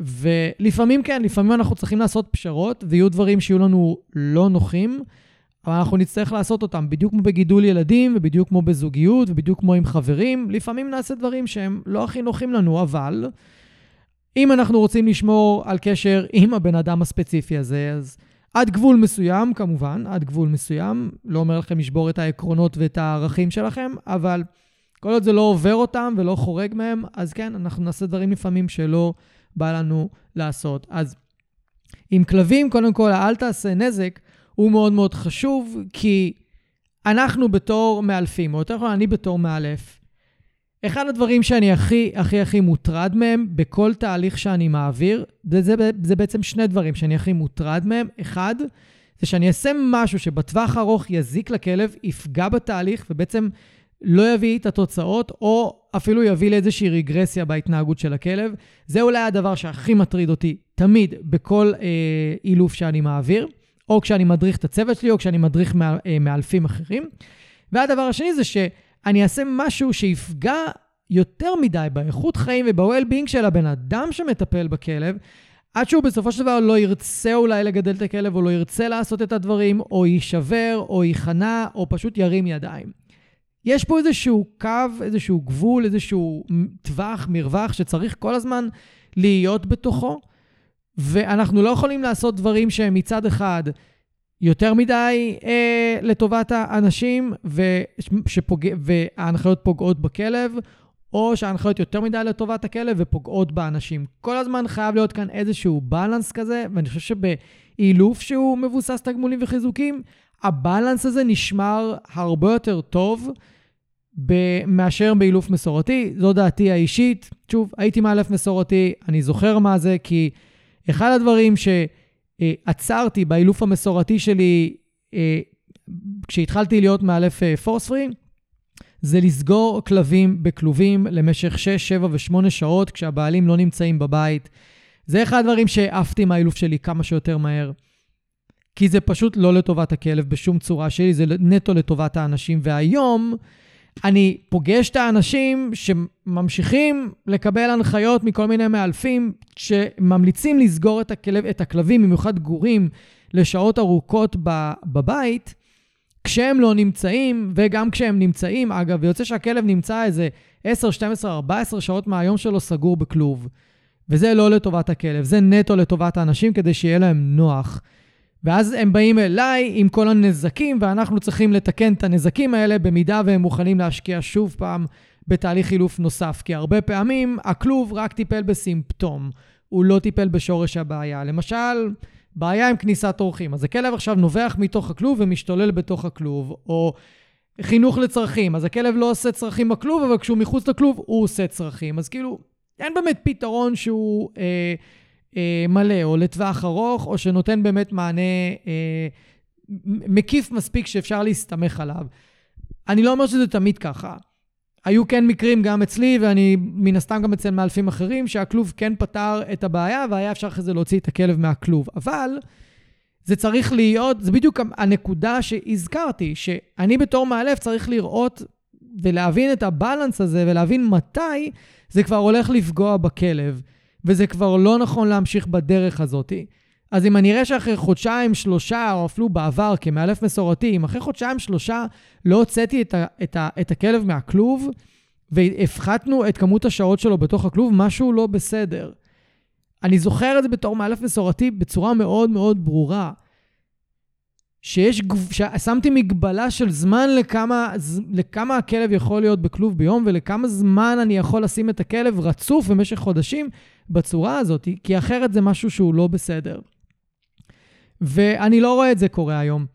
ולפעמים כן, לפעמים אנחנו צריכים לעשות פשרות, ויהיו דברים שיהיו לנו לא נוחים. אבל אנחנו נצטרך לעשות אותם בדיוק כמו בגידול ילדים, ובדיוק כמו בזוגיות, ובדיוק כמו עם חברים. לפעמים נעשה דברים שהם לא הכי נוחים לנו, אבל אם אנחנו רוצים לשמור על קשר עם הבן אדם הספציפי הזה, אז עד גבול מסוים, כמובן, עד גבול מסוים, לא אומר לכם לשבור את העקרונות ואת הערכים שלכם, אבל כל עוד זה לא עובר אותם ולא חורג מהם, אז כן, אנחנו נעשה דברים לפעמים שלא בא לנו לעשות. אז עם כלבים, קודם כל, אל תעשה נזק. הוא מאוד מאוד חשוב, כי אנחנו בתור מאלפים, או יותר נכון, אני בתור מאלף, אחד הדברים שאני הכי הכי הכי מוטרד מהם בכל תהליך שאני מעביר, זה, זה, זה בעצם שני דברים שאני הכי מוטרד מהם. אחד, זה שאני אעשה משהו שבטווח הארוך יזיק לכלב, יפגע בתהליך ובעצם לא יביא את התוצאות, או אפילו יביא לאיזושהי רגרסיה בהתנהגות של הכלב. זה אולי הדבר שהכי מטריד אותי תמיד בכל אה, אילוף שאני מעביר. או כשאני מדריך את הצוות שלי, או כשאני מדריך אה, מאלפים אחרים. והדבר השני זה שאני אעשה משהו שיפגע יותר מדי באיכות חיים וב-well-being של הבן אדם שמטפל בכלב, עד שהוא בסופו של דבר לא ירצה אולי לגדל את הכלב, או לא ירצה לעשות את הדברים, או יישבר, או ייכנע, או פשוט ירים ידיים. יש פה איזשהו קו, איזשהו גבול, איזשהו טווח, מרווח, שצריך כל הזמן להיות בתוכו. ואנחנו לא יכולים לעשות דברים שהם מצד אחד יותר מדי אה, לטובת האנשים ושפוג... וההנחיות פוגעות בכלב, או שההנחיות יותר מדי לטובת הכלב ופוגעות באנשים. כל הזמן חייב להיות כאן איזשהו בלנס כזה, ואני חושב שבאילוף שהוא מבוסס תגמולים וחיזוקים, הבלנס הזה נשמר הרבה יותר טוב מאשר באילוף מסורתי. זו דעתי האישית. שוב, הייתי מאלף מסורתי, אני זוכר מה זה, כי אחד הדברים שעצרתי באילוף המסורתי שלי אה, כשהתחלתי להיות מאלף פורס פרי, זה לסגור כלבים בכלובים למשך 6, 7 ו-8 שעות כשהבעלים לא נמצאים בבית. זה אחד הדברים שהעפתי מהאילוף שלי כמה שיותר מהר. כי זה פשוט לא לטובת הכלב בשום צורה שלי, זה נטו לטובת האנשים. והיום אני פוגש את האנשים שממשיכים לקבל הנחיות מכל מיני מאלפים שממליצים לסגור את, הכלב, את הכלבים, במיוחד גורים, לשעות ארוכות בבית. כשהם לא נמצאים, וגם כשהם נמצאים, אגב, ויוצא שהכלב נמצא איזה 10, 12, 14 שעות מהיום שלו סגור בכלוב. וזה לא לטובת הכלב, זה נטו לטובת האנשים כדי שיהיה להם נוח. ואז הם באים אליי עם כל הנזקים, ואנחנו צריכים לתקן את הנזקים האלה במידה והם מוכנים להשקיע שוב פעם בתהליך חילוף נוסף. כי הרבה פעמים הכלוב רק טיפל בסימפטום, הוא לא טיפל בשורש הבעיה. למשל, בעיה עם כניסת אורחים. אז הכלב עכשיו נובח מתוך הכלוב ומשתולל בתוך הכלוב, או חינוך לצרכים. אז הכלב לא עושה צרכים בכלוב, אבל כשהוא מחוץ לכלוב, הוא עושה צרכים. אז כאילו, אין באמת פתרון שהוא אה, אה, מלא, או לטווח ארוך, או שנותן באמת מענה אה, מקיף מספיק שאפשר להסתמך עליו. אני לא אומר שזה תמיד ככה. היו כן מקרים גם אצלי, ואני מן הסתם גם אצל מאלפים אחרים, שהכלוב כן פתר את הבעיה, והיה אפשר אחרי זה להוציא את הכלב מהכלוב. אבל זה צריך להיות, זה בדיוק הנקודה שהזכרתי, שאני בתור מאלף צריך לראות ולהבין את הבלנס הזה, ולהבין מתי זה כבר הולך לפגוע בכלב, וזה כבר לא נכון להמשיך בדרך הזאת. אז אם אני אראה שאחרי חודשיים, שלושה, או אפילו בעבר כמאלף מסורתי, אם אחרי חודשיים, שלושה לא הוצאתי את, ה, את, ה, את הכלב מהכלוב, והפחתנו את כמות השעות שלו בתוך הכלוב, משהו לא בסדר. אני זוכר את זה בתור מאלף מסורתי בצורה מאוד מאוד ברורה. שיש, ששמתי מגבלה של זמן לכמה, לכמה הכלב יכול להיות בכלוב ביום ולכמה זמן אני יכול לשים את הכלב רצוף במשך חודשים בצורה הזאת, כי אחרת זה משהו שהוא לא בסדר. ואני לא רואה את זה קורה היום.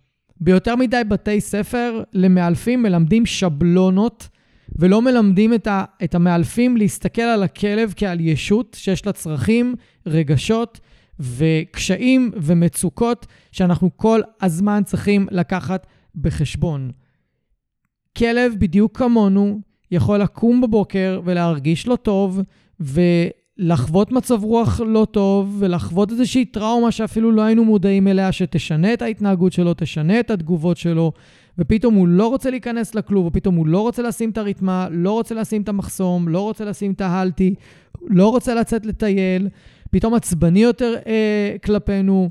ביותר מדי בתי ספר למאלפים מלמדים שבלונות, ולא מלמדים את, ה, את המאלפים להסתכל על הכלב כעל ישות שיש לה צרכים, רגשות וקשיים ומצוקות שאנחנו כל הזמן צריכים לקחת בחשבון. כלב, בדיוק כמונו, יכול לקום בבוקר ולהרגיש לא טוב, ו... לחוות מצב רוח לא טוב ולחוות איזושהי טראומה שאפילו לא היינו מודעים אליה, שתשנה את ההתנהגות שלו, תשנה את התגובות שלו, ופתאום הוא לא רוצה להיכנס לכלוב, ופתאום הוא לא רוצה לשים את הרתמה, לא רוצה לשים את המחסום, לא רוצה לשים את ההלטי, לא רוצה לצאת לטייל, פתאום עצבני יותר אה, כלפינו.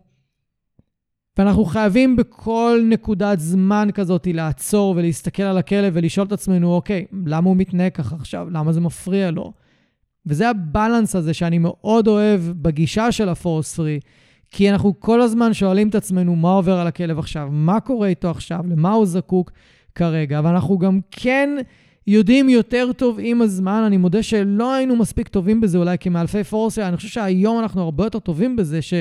ואנחנו חייבים בכל נקודת זמן כזאת לעצור ולהסתכל על הכלב ולשאול את עצמנו, אוקיי, למה הוא מתנהג ככה עכשיו? למה זה מפריע לו? וזה הבלנס הזה שאני מאוד אוהב בגישה של הפורס פרי, כי אנחנו כל הזמן שואלים את עצמנו מה עובר על הכלב עכשיו, מה קורה איתו עכשיו, למה הוא זקוק כרגע, ואנחנו גם כן יודעים יותר טוב עם הזמן. אני מודה שלא היינו מספיק טובים בזה אולי כמאלפי פורס, אני חושב שהיום אנחנו הרבה יותר טובים בזה, ש...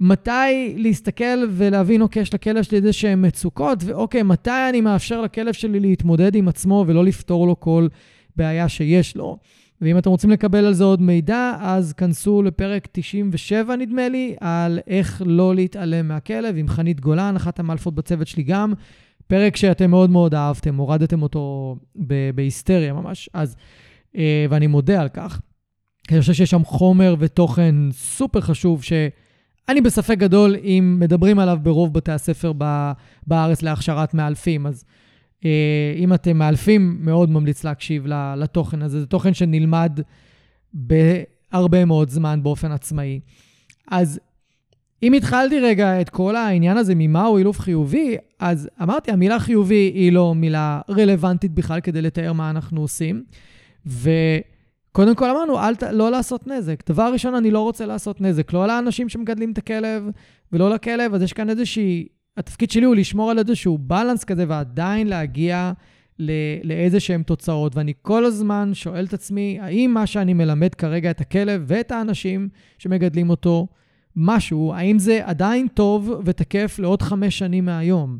מתי להסתכל ולהבין, אוקיי, יש לכלב שלי איזה שהן מצוקות, ואוקיי, מתי אני מאפשר לכלב שלי להתמודד עם עצמו ולא לפתור לו כל בעיה שיש לו. ואם אתם רוצים לקבל על זה עוד מידע, אז כנסו לפרק 97, נדמה לי, על איך לא להתעלם מהכלב, עם חנית גולן, אחת המאלפות בצוות שלי גם. פרק שאתם מאוד מאוד אהבתם, הורדתם אותו בהיסטריה ממש. אז, אה, ואני מודה על כך. אני חושב שיש שם חומר ותוכן סופר חשוב, שאני בספק גדול אם מדברים עליו ברוב בתי הספר בארץ להכשרת מאלפים. אז אה, אם אתם מאלפים, מאוד ממליץ להקשיב לתוכן הזה. זה תוכן שנלמד בהרבה מאוד זמן באופן עצמאי. אז אם התחלתי רגע את כל העניין הזה ממהו אילוף חיובי, אז אמרתי, המילה חיובי היא לא מילה רלוונטית בכלל כדי לתאר מה אנחנו עושים. וקודם כל אמרנו, אל ת, לא לעשות נזק. דבר ראשון, אני לא רוצה לעשות נזק. לא לאנשים שמגדלים את הכלב ולא לכלב, אז יש כאן איזושהי התפקיד שלי הוא לשמור על איזשהו בלנס כזה ועדיין להגיע לאיזה שהן תוצאות. ואני כל הזמן שואל את עצמי, האם מה שאני מלמד כרגע את הכלב ואת האנשים שמגדלים אותו, משהו, האם זה עדיין טוב ותקף לעוד חמש שנים מהיום?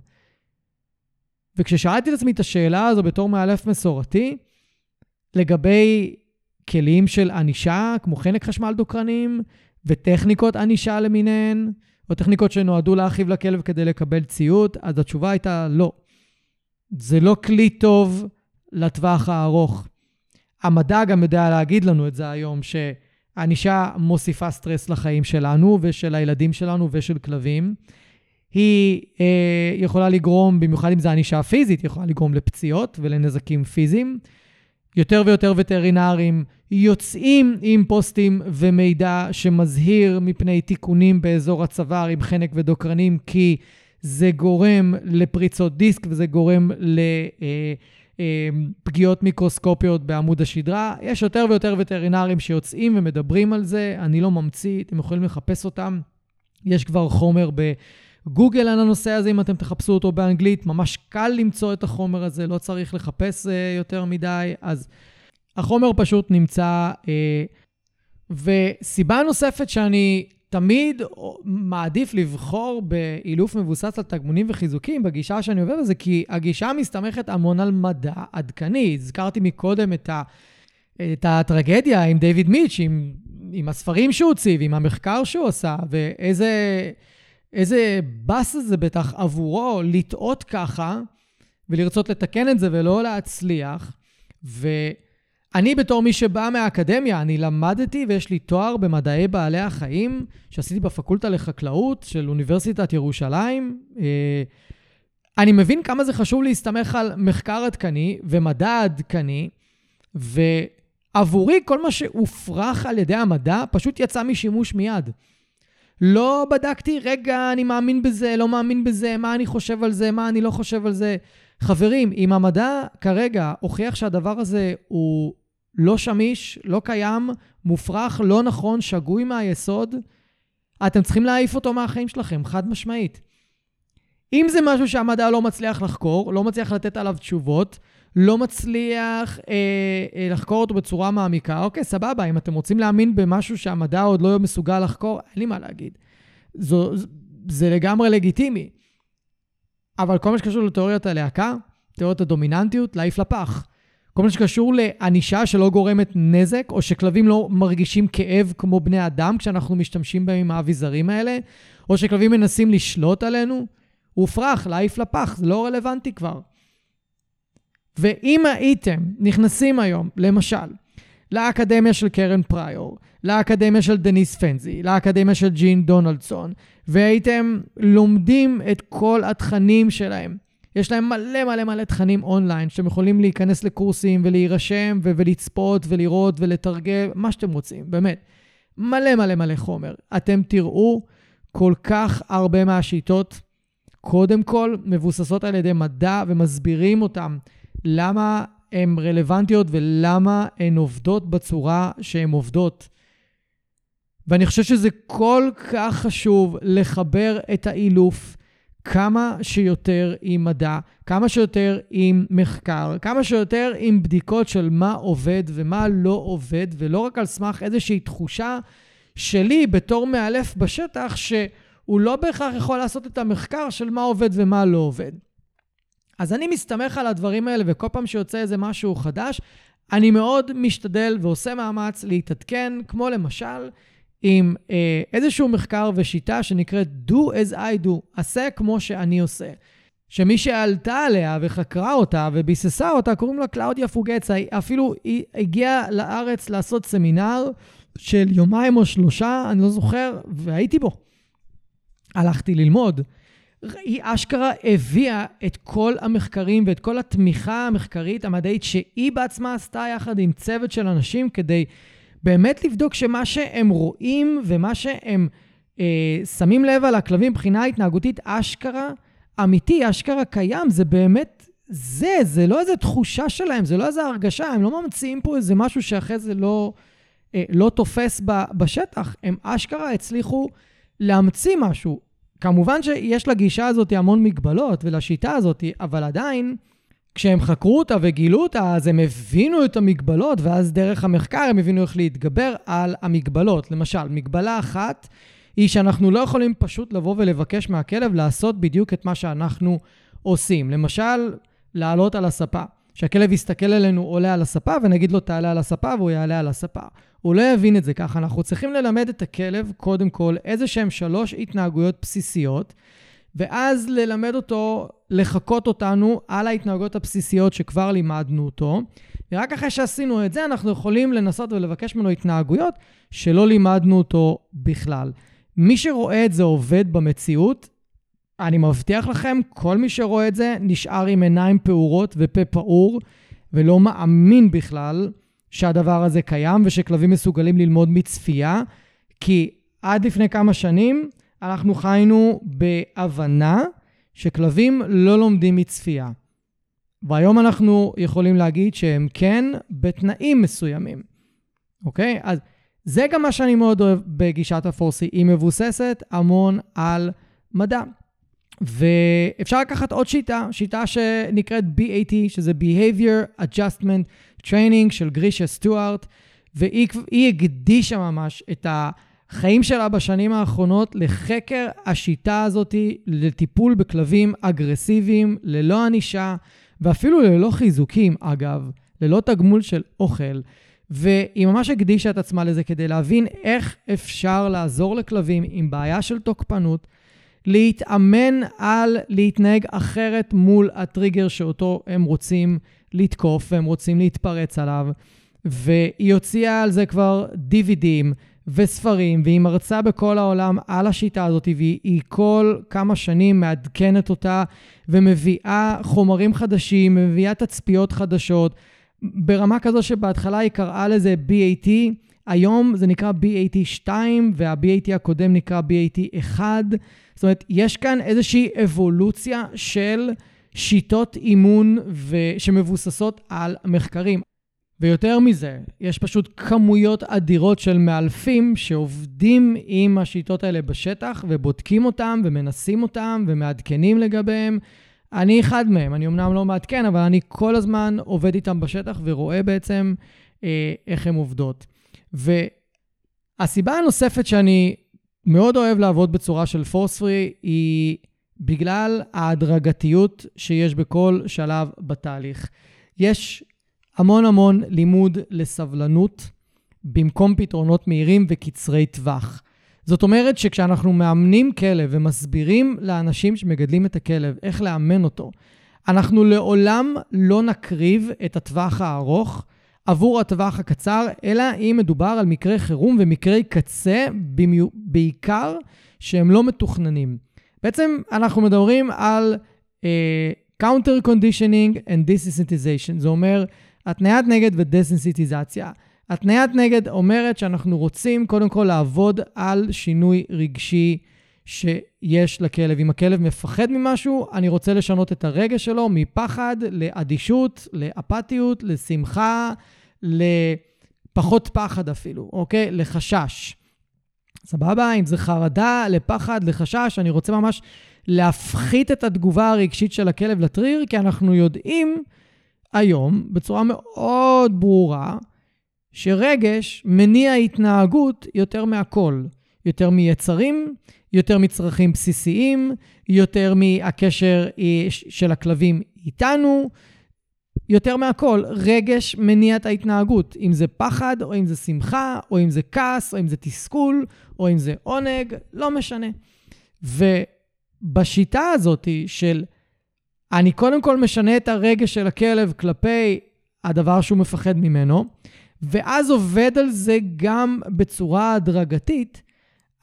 וכששאלתי את עצמי את השאלה הזו בתור מאלף מסורתי, לגבי כלים של ענישה, כמו חנק חשמל דוקרנים, וטכניקות ענישה למיניהן, או טכניקות שנועדו להרחיב לכלב כדי לקבל ציות, אז התשובה הייתה לא. זה לא כלי טוב לטווח הארוך. המדע גם יודע להגיד לנו את זה היום, שענישה מוסיפה סטרס לחיים שלנו ושל הילדים שלנו ושל כלבים. היא אה, יכולה לגרום, במיוחד אם זו ענישה פיזית, יכולה לגרום לפציעות ולנזקים פיזיים. יותר ויותר וטרינרים יוצאים עם פוסטים ומידע שמזהיר מפני תיקונים באזור הצוואר עם חנק ודוקרנים, כי זה גורם לפריצות דיסק וזה גורם לפגיעות אה, אה, מיקרוסקופיות בעמוד השדרה. יש יותר ויותר וטרינרים שיוצאים ומדברים על זה, אני לא ממציא, אתם יכולים לחפש אותם. יש כבר חומר ב... גוגל על הנושא הזה, אם אתם תחפשו אותו באנגלית, ממש קל למצוא את החומר הזה, לא צריך לחפש uh, יותר מדי, אז החומר פשוט נמצא. Uh, וסיבה נוספת שאני תמיד מעדיף לבחור באילוף מבוסס על תגמונים וחיזוקים בגישה שאני עובד בזה, כי הגישה מסתמכת המון על מדע עדכני. הזכרתי מקודם את, ה, את הטרגדיה עם דיוויד מיץ', עם, עם הספרים שהוא הוציא ועם המחקר שהוא עשה, ואיזה... איזה באס זה בטח עבורו לטעות ככה ולרצות לתקן את זה ולא להצליח. ואני בתור מי שבא מהאקדמיה, אני למדתי ויש לי תואר במדעי בעלי החיים שעשיתי בפקולטה לחקלאות של אוניברסיטת ירושלים. אה, אני מבין כמה זה חשוב להסתמך על מחקר עדכני ומדע עדכני, ועבורי כל מה שהופרך על ידי המדע פשוט יצא משימוש מיד. לא בדקתי, רגע, אני מאמין בזה, לא מאמין בזה, מה אני חושב על זה, מה אני לא חושב על זה. חברים, אם המדע כרגע הוכיח שהדבר הזה הוא לא שמיש, לא קיים, מופרך, לא נכון, שגוי מהיסוד, אתם צריכים להעיף אותו מהחיים שלכם, חד משמעית. אם זה משהו שהמדע לא מצליח לחקור, לא מצליח לתת עליו תשובות, לא מצליח אה, אה, לחקור אותו בצורה מעמיקה, אוקיי, סבבה, אם אתם רוצים להאמין במשהו שהמדע עוד לא מסוגל לחקור, אין לי מה להגיד. זו, זה לגמרי לגיטימי. אבל כל מה שקשור לתיאוריית הלהקה, תיאוריית הדומיננטיות, להעיף לפח. כל מה שקשור לענישה שלא גורמת נזק, או שכלבים לא מרגישים כאב כמו בני אדם כשאנחנו משתמשים בהם עם האביזרים האלה, או שכלבים מנסים לשלוט עלינו, הופרך, להעיף לפח, זה לא רלוונטי כבר. ואם הייתם נכנסים היום, למשל, לאקדמיה של קרן פריור, לאקדמיה של דניס פנזי, לאקדמיה של ג'ין דונלדסון, והייתם לומדים את כל התכנים שלהם. יש להם מלא מלא מלא תכנים אונליין, שאתם יכולים להיכנס לקורסים ולהירשם ו- ולצפות ולראות ולתרגל, מה שאתם רוצים, באמת. מלא מלא מלא חומר. אתם תראו כל כך הרבה מהשיטות, קודם כל, מבוססות על ידי מדע ומסבירים אותם למה הן רלוונטיות ולמה הן עובדות בצורה שהן עובדות. ואני חושב שזה כל כך חשוב לחבר את האילוף כמה שיותר עם מדע, כמה שיותר עם מחקר, כמה שיותר עם בדיקות של מה עובד ומה לא עובד, ולא רק על סמך איזושהי תחושה שלי בתור מאלף בשטח, שהוא לא בהכרח יכול לעשות את המחקר של מה עובד ומה לא עובד. אז אני מסתמך על הדברים האלה, וכל פעם שיוצא איזה משהו חדש, אני מאוד משתדל ועושה מאמץ להתעדכן, כמו למשל עם אה, איזשהו מחקר ושיטה שנקראת Do as I do, עשה כמו שאני עושה. שמי שעלתה עליה וחקרה אותה וביססה אותה, קוראים לה קלאודיה פוגצה. אפילו היא הגיעה לארץ לעשות סמינר של יומיים או שלושה, אני לא זוכר, והייתי בו. הלכתי ללמוד. היא אשכרה הביאה את כל המחקרים ואת כל התמיכה המחקרית המדעית שהיא בעצמה עשתה יחד עם צוות של אנשים כדי באמת לבדוק שמה שהם רואים ומה שהם אה, שמים לב על הכלבים מבחינה התנהגותית אשכרה אמיתי, אשכרה קיים, זה באמת זה, זה לא איזה תחושה שלהם, זה לא איזה הרגשה, הם לא ממציאים פה איזה משהו שאחרי זה לא, אה, לא תופס ב, בשטח, הם אשכרה הצליחו להמציא משהו. כמובן שיש לגישה הזאת המון מגבלות ולשיטה הזאת, אבל עדיין, כשהם חקרו אותה וגילו אותה, אז הם הבינו את המגבלות, ואז דרך המחקר הם הבינו איך להתגבר על המגבלות. למשל, מגבלה אחת היא שאנחנו לא יכולים פשוט לבוא ולבקש מהכלב לעשות בדיוק את מה שאנחנו עושים. למשל, לעלות על הספה. שהכלב יסתכל עלינו עולה על הספה ונגיד לו תעלה על הספה והוא יעלה על הספה. הוא לא יבין את זה ככה. אנחנו צריכים ללמד את הכלב, קודם כל, איזה שהם שלוש התנהגויות בסיסיות, ואז ללמד אותו, לחקות אותנו על ההתנהגויות הבסיסיות שכבר לימדנו אותו. ורק אחרי שעשינו את זה, אנחנו יכולים לנסות ולבקש ממנו התנהגויות שלא לימדנו אותו בכלל. מי שרואה את זה עובד במציאות, אני מבטיח לכם, כל מי שרואה את זה נשאר עם עיניים פעורות ופה פעור, ולא מאמין בכלל שהדבר הזה קיים ושכלבים מסוגלים ללמוד מצפייה, כי עד לפני כמה שנים אנחנו חיינו בהבנה שכלבים לא לומדים מצפייה. והיום אנחנו יכולים להגיד שהם כן בתנאים מסוימים, אוקיי? אז זה גם מה שאני מאוד אוהב בגישת הפורסי. היא מבוססת המון על מדע. ואפשר לקחת עוד שיטה, שיטה שנקראת BAT, שזה Behavior Adjustment Training של גרישה סטוארט, והיא הקדישה ממש את החיים שלה בשנים האחרונות לחקר השיטה הזאת לטיפול בכלבים אגרסיביים, ללא ענישה, ואפילו ללא חיזוקים, אגב, ללא תגמול של אוכל. והיא ממש הקדישה את עצמה לזה כדי להבין איך אפשר לעזור לכלבים עם בעיה של תוקפנות, להתאמן על להתנהג אחרת מול הטריגר שאותו הם רוצים לתקוף והם רוצים להתפרץ עליו. והיא הוציאה על זה כבר DVDים וספרים, והיא מרצה בכל העולם על השיטה הזאת, והיא כל כמה שנים מעדכנת אותה ומביאה חומרים חדשים, מביאה תצפיות חדשות, ברמה כזו שבהתחלה היא קראה לזה BAT, היום זה נקרא BAT 2, וה-BAT הקודם נקרא BAT 1. זאת אומרת, יש כאן איזושהי אבולוציה של שיטות אימון שמבוססות על מחקרים. ויותר מזה, יש פשוט כמויות אדירות של מאלפים שעובדים עם השיטות האלה בשטח ובודקים אותם ומנסים אותם ומעדכנים לגביהם. אני אחד מהם, אני אמנם לא מעדכן, אבל אני כל הזמן עובד איתם בשטח ורואה בעצם אה, איך הן עובדות. והסיבה הנוספת שאני מאוד אוהב לעבוד בצורה של פורס פרי היא בגלל ההדרגתיות שיש בכל שלב בתהליך. יש המון המון לימוד לסבלנות במקום פתרונות מהירים וקצרי טווח. זאת אומרת שכשאנחנו מאמנים כלב ומסבירים לאנשים שמגדלים את הכלב איך לאמן אותו, אנחנו לעולם לא נקריב את הטווח הארוך עבור הטווח הקצר, אלא אם מדובר על מקרי חירום ומקרי קצה, בעיקר שהם לא מתוכננים. בעצם אנחנו מדברים על uh, counter conditioning and desensitization, זה אומר התניית נגד ודסנסיטיזציה. התניית נגד אומרת שאנחנו רוצים קודם כל לעבוד על שינוי רגשי שיש לכלב. אם הכלב מפחד ממשהו, אני רוצה לשנות את הרגש שלו מפחד לאדישות, לאפתיות, לשמחה, לפחות פחד אפילו, אוקיי? לחשש. סבבה? אם זה חרדה, לפחד, לחשש, אני רוצה ממש להפחית את התגובה הרגשית של הכלב לטריר, כי אנחנו יודעים היום, בצורה מאוד ברורה, שרגש מניע התנהגות יותר מהכל. יותר מיצרים, יותר מצרכים בסיסיים, יותר מהקשר אה, של הכלבים איתנו, יותר מהכל, רגש מניע את ההתנהגות. אם זה פחד, או אם זה שמחה, או אם זה כעס, או אם זה תסכול, או אם זה עונג, לא משנה. ובשיטה הזאת של אני קודם כל משנה את הרגש של הכלב כלפי הדבר שהוא מפחד ממנו, ואז עובד על זה גם בצורה הדרגתית,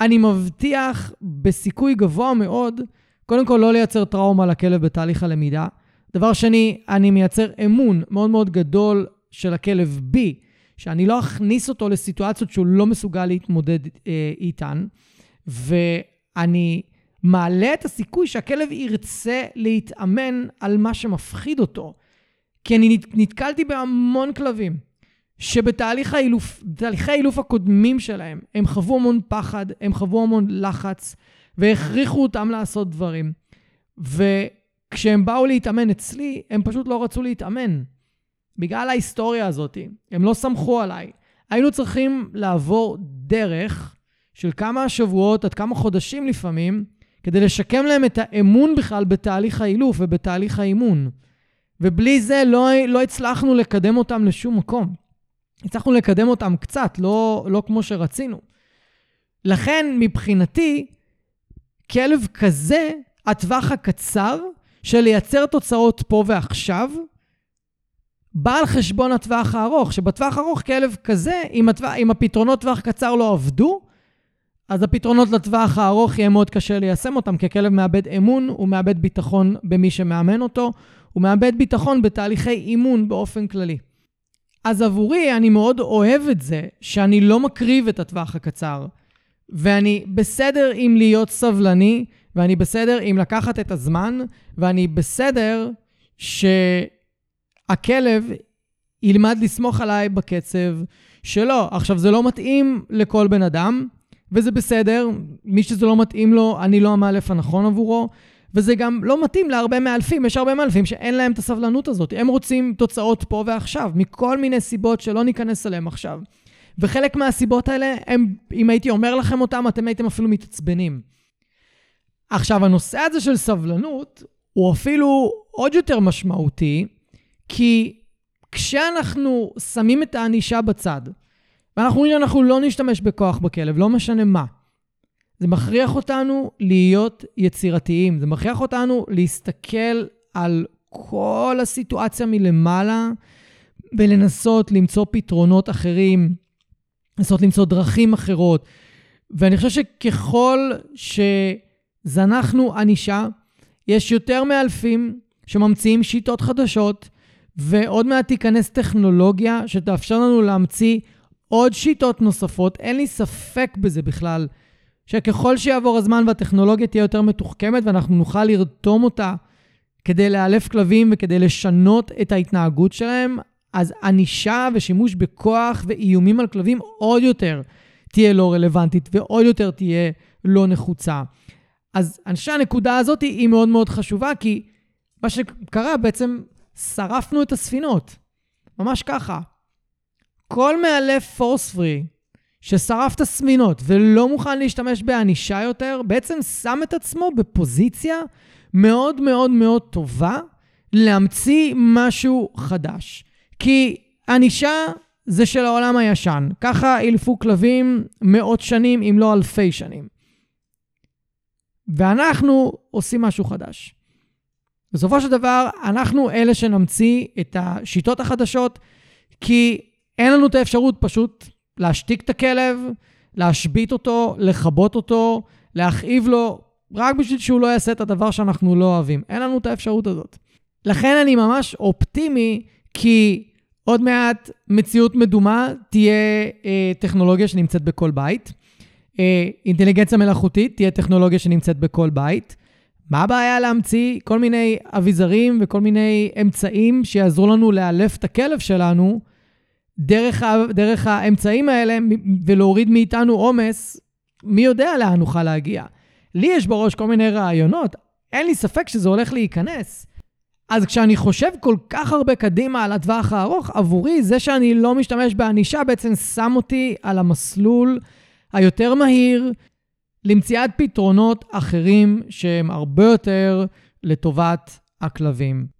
אני מבטיח בסיכוי גבוה מאוד, קודם כל לא לייצר טראומה לכלב בתהליך הלמידה. דבר שני, אני מייצר אמון מאוד מאוד גדול של הכלב בי, שאני לא אכניס אותו לסיטואציות שהוא לא מסוגל להתמודד אה, איתן, ואני מעלה את הסיכוי שהכלב ירצה להתאמן על מה שמפחיד אותו. כי אני נתקלתי בהמון כלבים שבתהליכי האילוף, האילוף הקודמים שלהם, הם חוו המון פחד, הם חוו המון לחץ, והכריחו אותם לעשות דברים. ו... כשהם באו להתאמן אצלי, הם פשוט לא רצו להתאמן. בגלל ההיסטוריה הזאת. הם לא סמכו עליי. היינו צריכים לעבור דרך של כמה שבועות עד כמה חודשים לפעמים, כדי לשקם להם את האמון בכלל בתהליך האילוף ובתהליך האימון. ובלי זה לא, לא הצלחנו לקדם אותם לשום מקום. הצלחנו לקדם אותם קצת, לא, לא כמו שרצינו. לכן, מבחינתי, כלב כזה, הטווח הקצר של לייצר תוצאות פה ועכשיו, בא על חשבון הטווח הארוך, שבטווח הארוך כלב כזה, אם, הטווח, אם הפתרונות טווח קצר לא עבדו, אז הפתרונות לטווח הארוך יהיה מאוד קשה ליישם אותם, כי הכלב מאבד אמון, הוא מאבד ביטחון במי שמאמן אותו, הוא מאבד ביטחון בתהליכי אימון באופן כללי. אז עבורי, אני מאוד אוהב את זה שאני לא מקריב את הטווח הקצר, ואני בסדר עם להיות סבלני, ואני בסדר עם לקחת את הזמן, ואני בסדר שהכלב ילמד לסמוך עליי בקצב שלו. עכשיו, זה לא מתאים לכל בן אדם, וזה בסדר. מי שזה לא מתאים לו, אני לא המאלף הנכון עבורו. וזה גם לא מתאים להרבה מאלפים. יש הרבה מאלפים שאין להם את הסבלנות הזאת. הם רוצים תוצאות פה ועכשיו, מכל מיני סיבות שלא ניכנס אליהם עכשיו. וחלק מהסיבות האלה, הם, אם הייתי אומר לכם אותם, אתם הייתם אפילו מתעצבנים. עכשיו, הנושא הזה של סבלנות הוא אפילו עוד יותר משמעותי, כי כשאנחנו שמים את הענישה בצד, ואנחנו אומרים שאנחנו לא נשתמש בכוח בכלב, לא משנה מה, זה מכריח אותנו להיות יצירתיים, זה מכריח אותנו להסתכל על כל הסיטואציה מלמעלה ולנסות למצוא פתרונות אחרים, לנסות למצוא דרכים אחרות. ואני חושב שככל שזנחנו ענישה, יש יותר מאלפים שממציאים שיטות חדשות, ועוד מעט תיכנס טכנולוגיה שתאפשר לנו להמציא עוד שיטות נוספות. אין לי ספק בזה בכלל. שככל שיעבור הזמן והטכנולוגיה תהיה יותר מתוחכמת ואנחנו נוכל לרתום אותה כדי לאלף כלבים וכדי לשנות את ההתנהגות שלהם, אז ענישה ושימוש בכוח ואיומים על כלבים עוד יותר תהיה לא רלוונטית ועוד יותר תהיה לא נחוצה. אז אני חושב שהנקודה הזאת היא מאוד מאוד חשובה, כי מה שקרה בעצם שרפנו את הספינות. ממש ככה. כל מאלף פורס פרי ששרף את הספינות ולא מוכן להשתמש בענישה יותר, בעצם שם את עצמו בפוזיציה מאוד מאוד מאוד טובה להמציא משהו חדש. כי ענישה זה של העולם הישן. ככה אילפו כלבים מאות שנים, אם לא אלפי שנים. ואנחנו עושים משהו חדש. בסופו של דבר, אנחנו אלה שנמציא את השיטות החדשות, כי אין לנו את האפשרות פשוט להשתיק את הכלב, להשבית אותו, לכבות אותו, להכאיב לו, רק בשביל שהוא לא יעשה את הדבר שאנחנו לא אוהבים. אין לנו את האפשרות הזאת. לכן אני ממש אופטימי, כי עוד מעט מציאות מדומה תהיה אה, טכנולוגיה שנמצאת בכל בית. אה, אינטליגנציה מלאכותית תהיה טכנולוגיה שנמצאת בכל בית. מה הבעיה להמציא כל מיני אביזרים וכל מיני אמצעים שיעזרו לנו לאלף את הכלב שלנו דרך, ה, דרך האמצעים האלה ולהוריד מאיתנו עומס, מי יודע לאן נוכל להגיע. לי יש בראש כל מיני רעיונות, אין לי ספק שזה הולך להיכנס. אז כשאני חושב כל כך הרבה קדימה על הטווח הארוך, עבורי זה שאני לא משתמש בענישה בעצם שם אותי על המסלול היותר מהיר למציאת פתרונות אחרים שהם הרבה יותר לטובת הכלבים.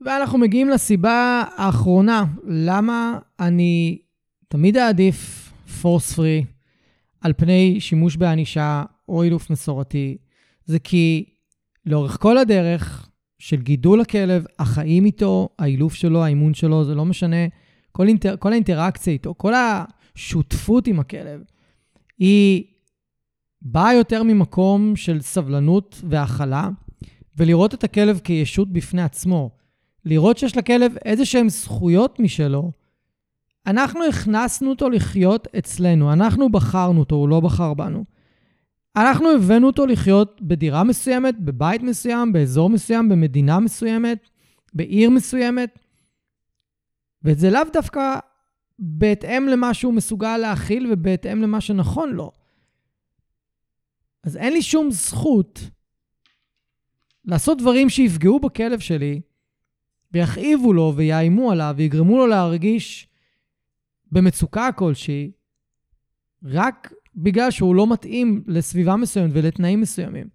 ואנחנו מגיעים לסיבה האחרונה, למה אני תמיד אעדיף פורס פרי על פני שימוש בענישה או אילוף מסורתי. זה כי לאורך כל הדרך של גידול הכלב, החיים איתו, האילוף שלו, האימון שלו, זה לא משנה, כל, אינטר, כל האינטראקציה איתו, כל השותפות עם הכלב, היא באה יותר ממקום של סבלנות והכלה, ולראות את הכלב כישות בפני עצמו. לראות שיש לכלב איזה שהן זכויות משלו. אנחנו הכנסנו אותו לחיות אצלנו, אנחנו בחרנו אותו, הוא לא בחר בנו. אנחנו הבאנו אותו לחיות בדירה מסוימת, בבית מסוים, באזור מסוים, במדינה מסוימת, בעיר מסוימת, וזה לאו דווקא בהתאם למה שהוא מסוגל להכיל ובהתאם למה שנכון לו. אז אין לי שום זכות לעשות דברים שיפגעו בכלב שלי, ויכאיבו לו ויאיימו עליו ויגרמו לו להרגיש במצוקה כלשהי, רק בגלל שהוא לא מתאים לסביבה מסוימת ולתנאים מסוימים.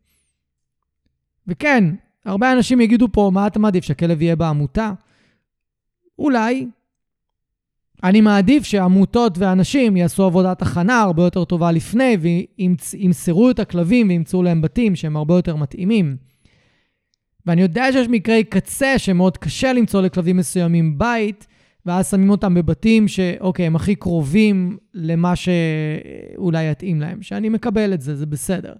וכן, הרבה אנשים יגידו פה, מה אתה מעדיף, שהכלב יהיה בעמותה? אולי. אני מעדיף שעמותות ואנשים יעשו עבודת הכנה הרבה יותר טובה לפני וימסרו את הכלבים וימצאו להם בתים שהם הרבה יותר מתאימים. ואני יודע שיש מקרי קצה שמאוד קשה למצוא לכלבים מסוימים בית, ואז שמים אותם בבתים שאוקיי, הם הכי קרובים למה שאולי יתאים להם. שאני מקבל את זה, זה בסדר.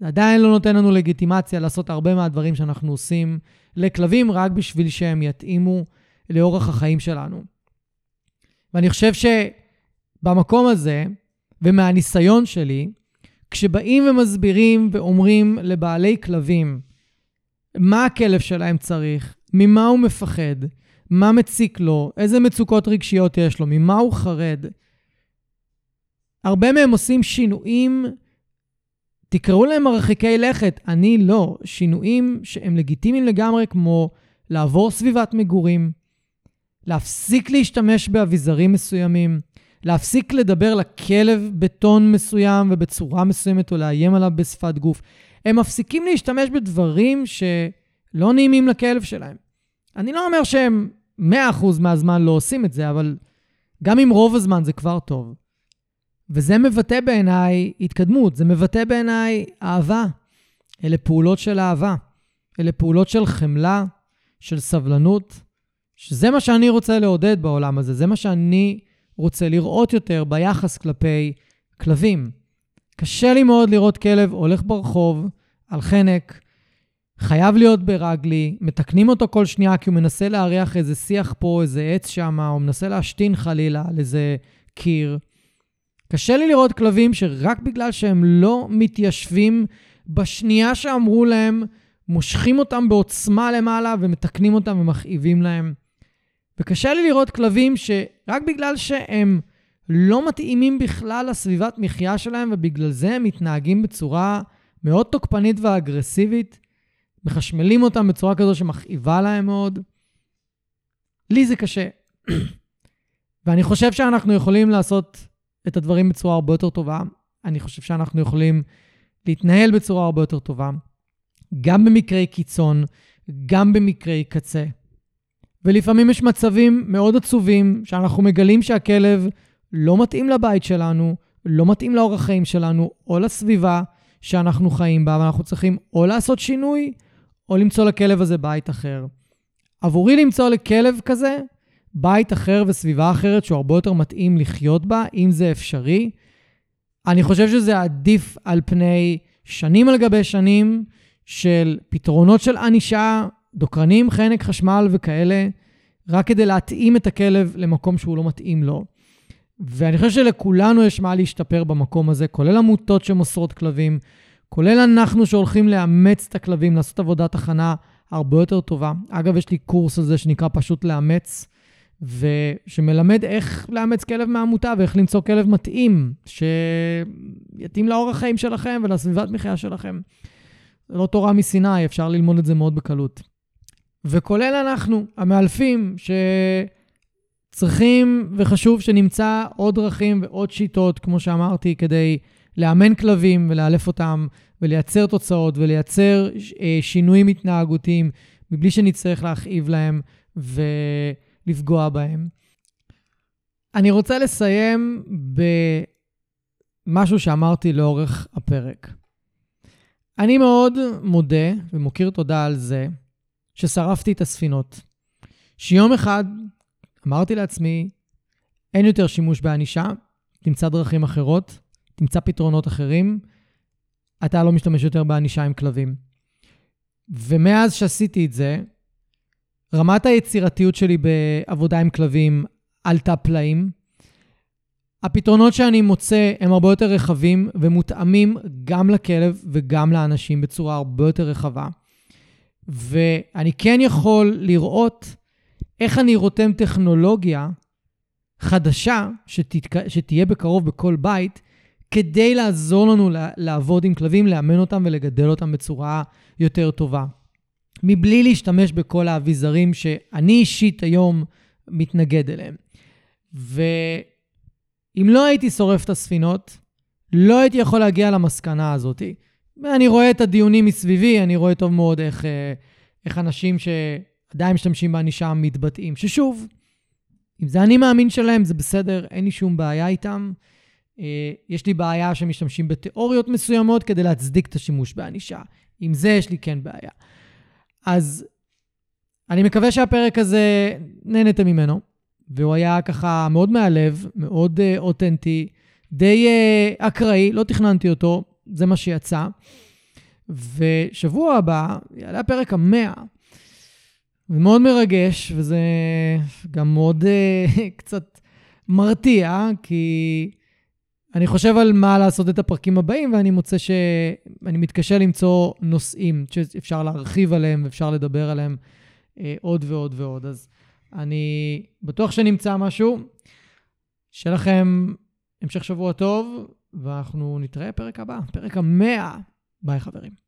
זה עדיין לא נותן לנו לגיטימציה לעשות הרבה מהדברים שאנחנו עושים לכלבים רק בשביל שהם יתאימו לאורח החיים שלנו. ואני חושב שבמקום הזה, ומהניסיון שלי, כשבאים ומסבירים ואומרים לבעלי כלבים מה הכלב שלהם צריך, ממה הוא מפחד, מה מציק לו, איזה מצוקות רגשיות יש לו, ממה הוא חרד, הרבה מהם עושים שינויים, תקראו להם מרחיקי לכת, אני לא. שינויים שהם לגיטימיים לגמרי, כמו לעבור סביבת מגורים, להפסיק להשתמש באביזרים מסוימים, להפסיק לדבר לכלב בטון מסוים ובצורה מסוימת, או לאיים עליו בשפת גוף. הם מפסיקים להשתמש בדברים שלא נעימים לכלב שלהם. אני לא אומר שהם 100% מהזמן לא עושים את זה, אבל גם אם רוב הזמן זה כבר טוב. וזה מבטא בעיניי התקדמות, זה מבטא בעיניי אהבה. אלה פעולות של אהבה. אלה פעולות של חמלה, של סבלנות, שזה מה שאני רוצה לעודד בעולם הזה, זה מה שאני רוצה לראות יותר ביחס כלפי כלבים. קשה לי מאוד לראות כלב הולך ברחוב, על חנק, חייב להיות ברגלי, מתקנים אותו כל שנייה כי הוא מנסה להריח איזה שיח פה, איזה עץ שם, או מנסה להשתין חלילה על איזה קיר. קשה לי לראות כלבים שרק בגלל שהם לא מתיישבים בשנייה שאמרו להם, מושכים אותם בעוצמה למעלה ומתקנים אותם ומכאיבים להם. וקשה לי לראות כלבים שרק בגלל שהם לא מתאימים בכלל לסביבת מחיה שלהם ובגלל זה הם מתנהגים בצורה מאוד תוקפנית ואגרסיבית, מחשמלים אותם בצורה כזו שמכאיבה להם מאוד. לי זה קשה. ואני חושב שאנחנו יכולים לעשות את הדברים בצורה הרבה יותר טובה. אני חושב שאנחנו יכולים להתנהל בצורה הרבה יותר טובה, גם במקרי קיצון, גם במקרי קצה. ולפעמים יש מצבים מאוד עצובים שאנחנו מגלים שהכלב לא מתאים לבית שלנו, לא מתאים לאורח חיים שלנו או לסביבה שאנחנו חיים בה, ואנחנו צריכים או לעשות שינוי או למצוא לכלב הזה בית אחר. עבורי למצוא לכלב כזה בית אחר וסביבה אחרת שהוא הרבה יותר מתאים לחיות בה, אם זה אפשרי. אני חושב שזה עדיף על פני שנים על גבי שנים של פתרונות של ענישה, דוקרנים, חנק, חשמל וכאלה, רק כדי להתאים את הכלב למקום שהוא לא מתאים לו. ואני חושב שלכולנו יש מה להשתפר במקום הזה, כולל עמותות שמוסרות כלבים, כולל אנחנו שהולכים לאמץ את הכלבים, לעשות עבודת הכנה הרבה יותר טובה. אגב, יש לי קורס על זה שנקרא פשוט לאמץ. ושמלמד איך לאמץ כלב מהעמותה ואיך למצוא כלב מתאים, שיתאים לאורח החיים שלכם ולסביבת מחיה שלכם. לא תורה מסיני, אפשר ללמוד את זה מאוד בקלות. וכולל אנחנו, המאלפים, שצריכים וחשוב שנמצא עוד דרכים ועוד שיטות, כמו שאמרתי, כדי לאמן כלבים ולאלף אותם ולייצר תוצאות ולייצר אה, שינויים התנהגותיים מבלי שנצטרך להכאיב להם. ו... לפגוע בהם. אני רוצה לסיים במשהו שאמרתי לאורך הפרק. אני מאוד מודה ומוקיר תודה על זה ששרפתי את הספינות. שיום אחד אמרתי לעצמי, אין יותר שימוש בענישה, תמצא דרכים אחרות, תמצא פתרונות אחרים, אתה לא משתמש יותר בענישה עם כלבים. ומאז שעשיתי את זה, רמת היצירתיות שלי בעבודה עם כלבים עלתה פלאים. הפתרונות שאני מוצא הם הרבה יותר רחבים ומותאמים גם לכלב וגם לאנשים בצורה הרבה יותר רחבה. ואני כן יכול לראות איך אני רותם טכנולוגיה חדשה שתתק... שתהיה בקרוב בכל בית, כדי לעזור לנו לעבוד עם כלבים, לאמן אותם ולגדל אותם בצורה יותר טובה. מבלי להשתמש בכל האביזרים שאני אישית היום מתנגד אליהם. ואם לא הייתי שורף את הספינות, לא הייתי יכול להגיע למסקנה הזאת. ואני רואה את הדיונים מסביבי, אני רואה טוב מאוד איך, אה, איך אנשים שעדיין משתמשים בענישה מתבטאים. ששוב, אם זה אני מאמין שלהם, זה בסדר, אין לי שום בעיה איתם. אה, יש לי בעיה שמשתמשים בתיאוריות מסוימות כדי להצדיק את השימוש בענישה. עם זה יש לי כן בעיה. אז אני מקווה שהפרק הזה, נהנתם ממנו, והוא היה ככה מאוד מהלב, מאוד uh, אותנטי, די uh, אקראי, לא תכננתי אותו, זה מה שיצא. ושבוע הבא יעלה הפרק המאה. ומאוד מרגש, וזה גם מאוד uh, קצת מרתיע, כי אני חושב על מה לעשות את הפרקים הבאים, ואני מוצא שאני מתקשה למצוא נושאים שאפשר להרחיב עליהם ואפשר לדבר עליהם אה, עוד ועוד ועוד. אז אני בטוח שנמצא משהו. שיהיה לכם המשך שבוע טוב, ואנחנו נתראה פרק הבא, פרק המאה. ביי חברים.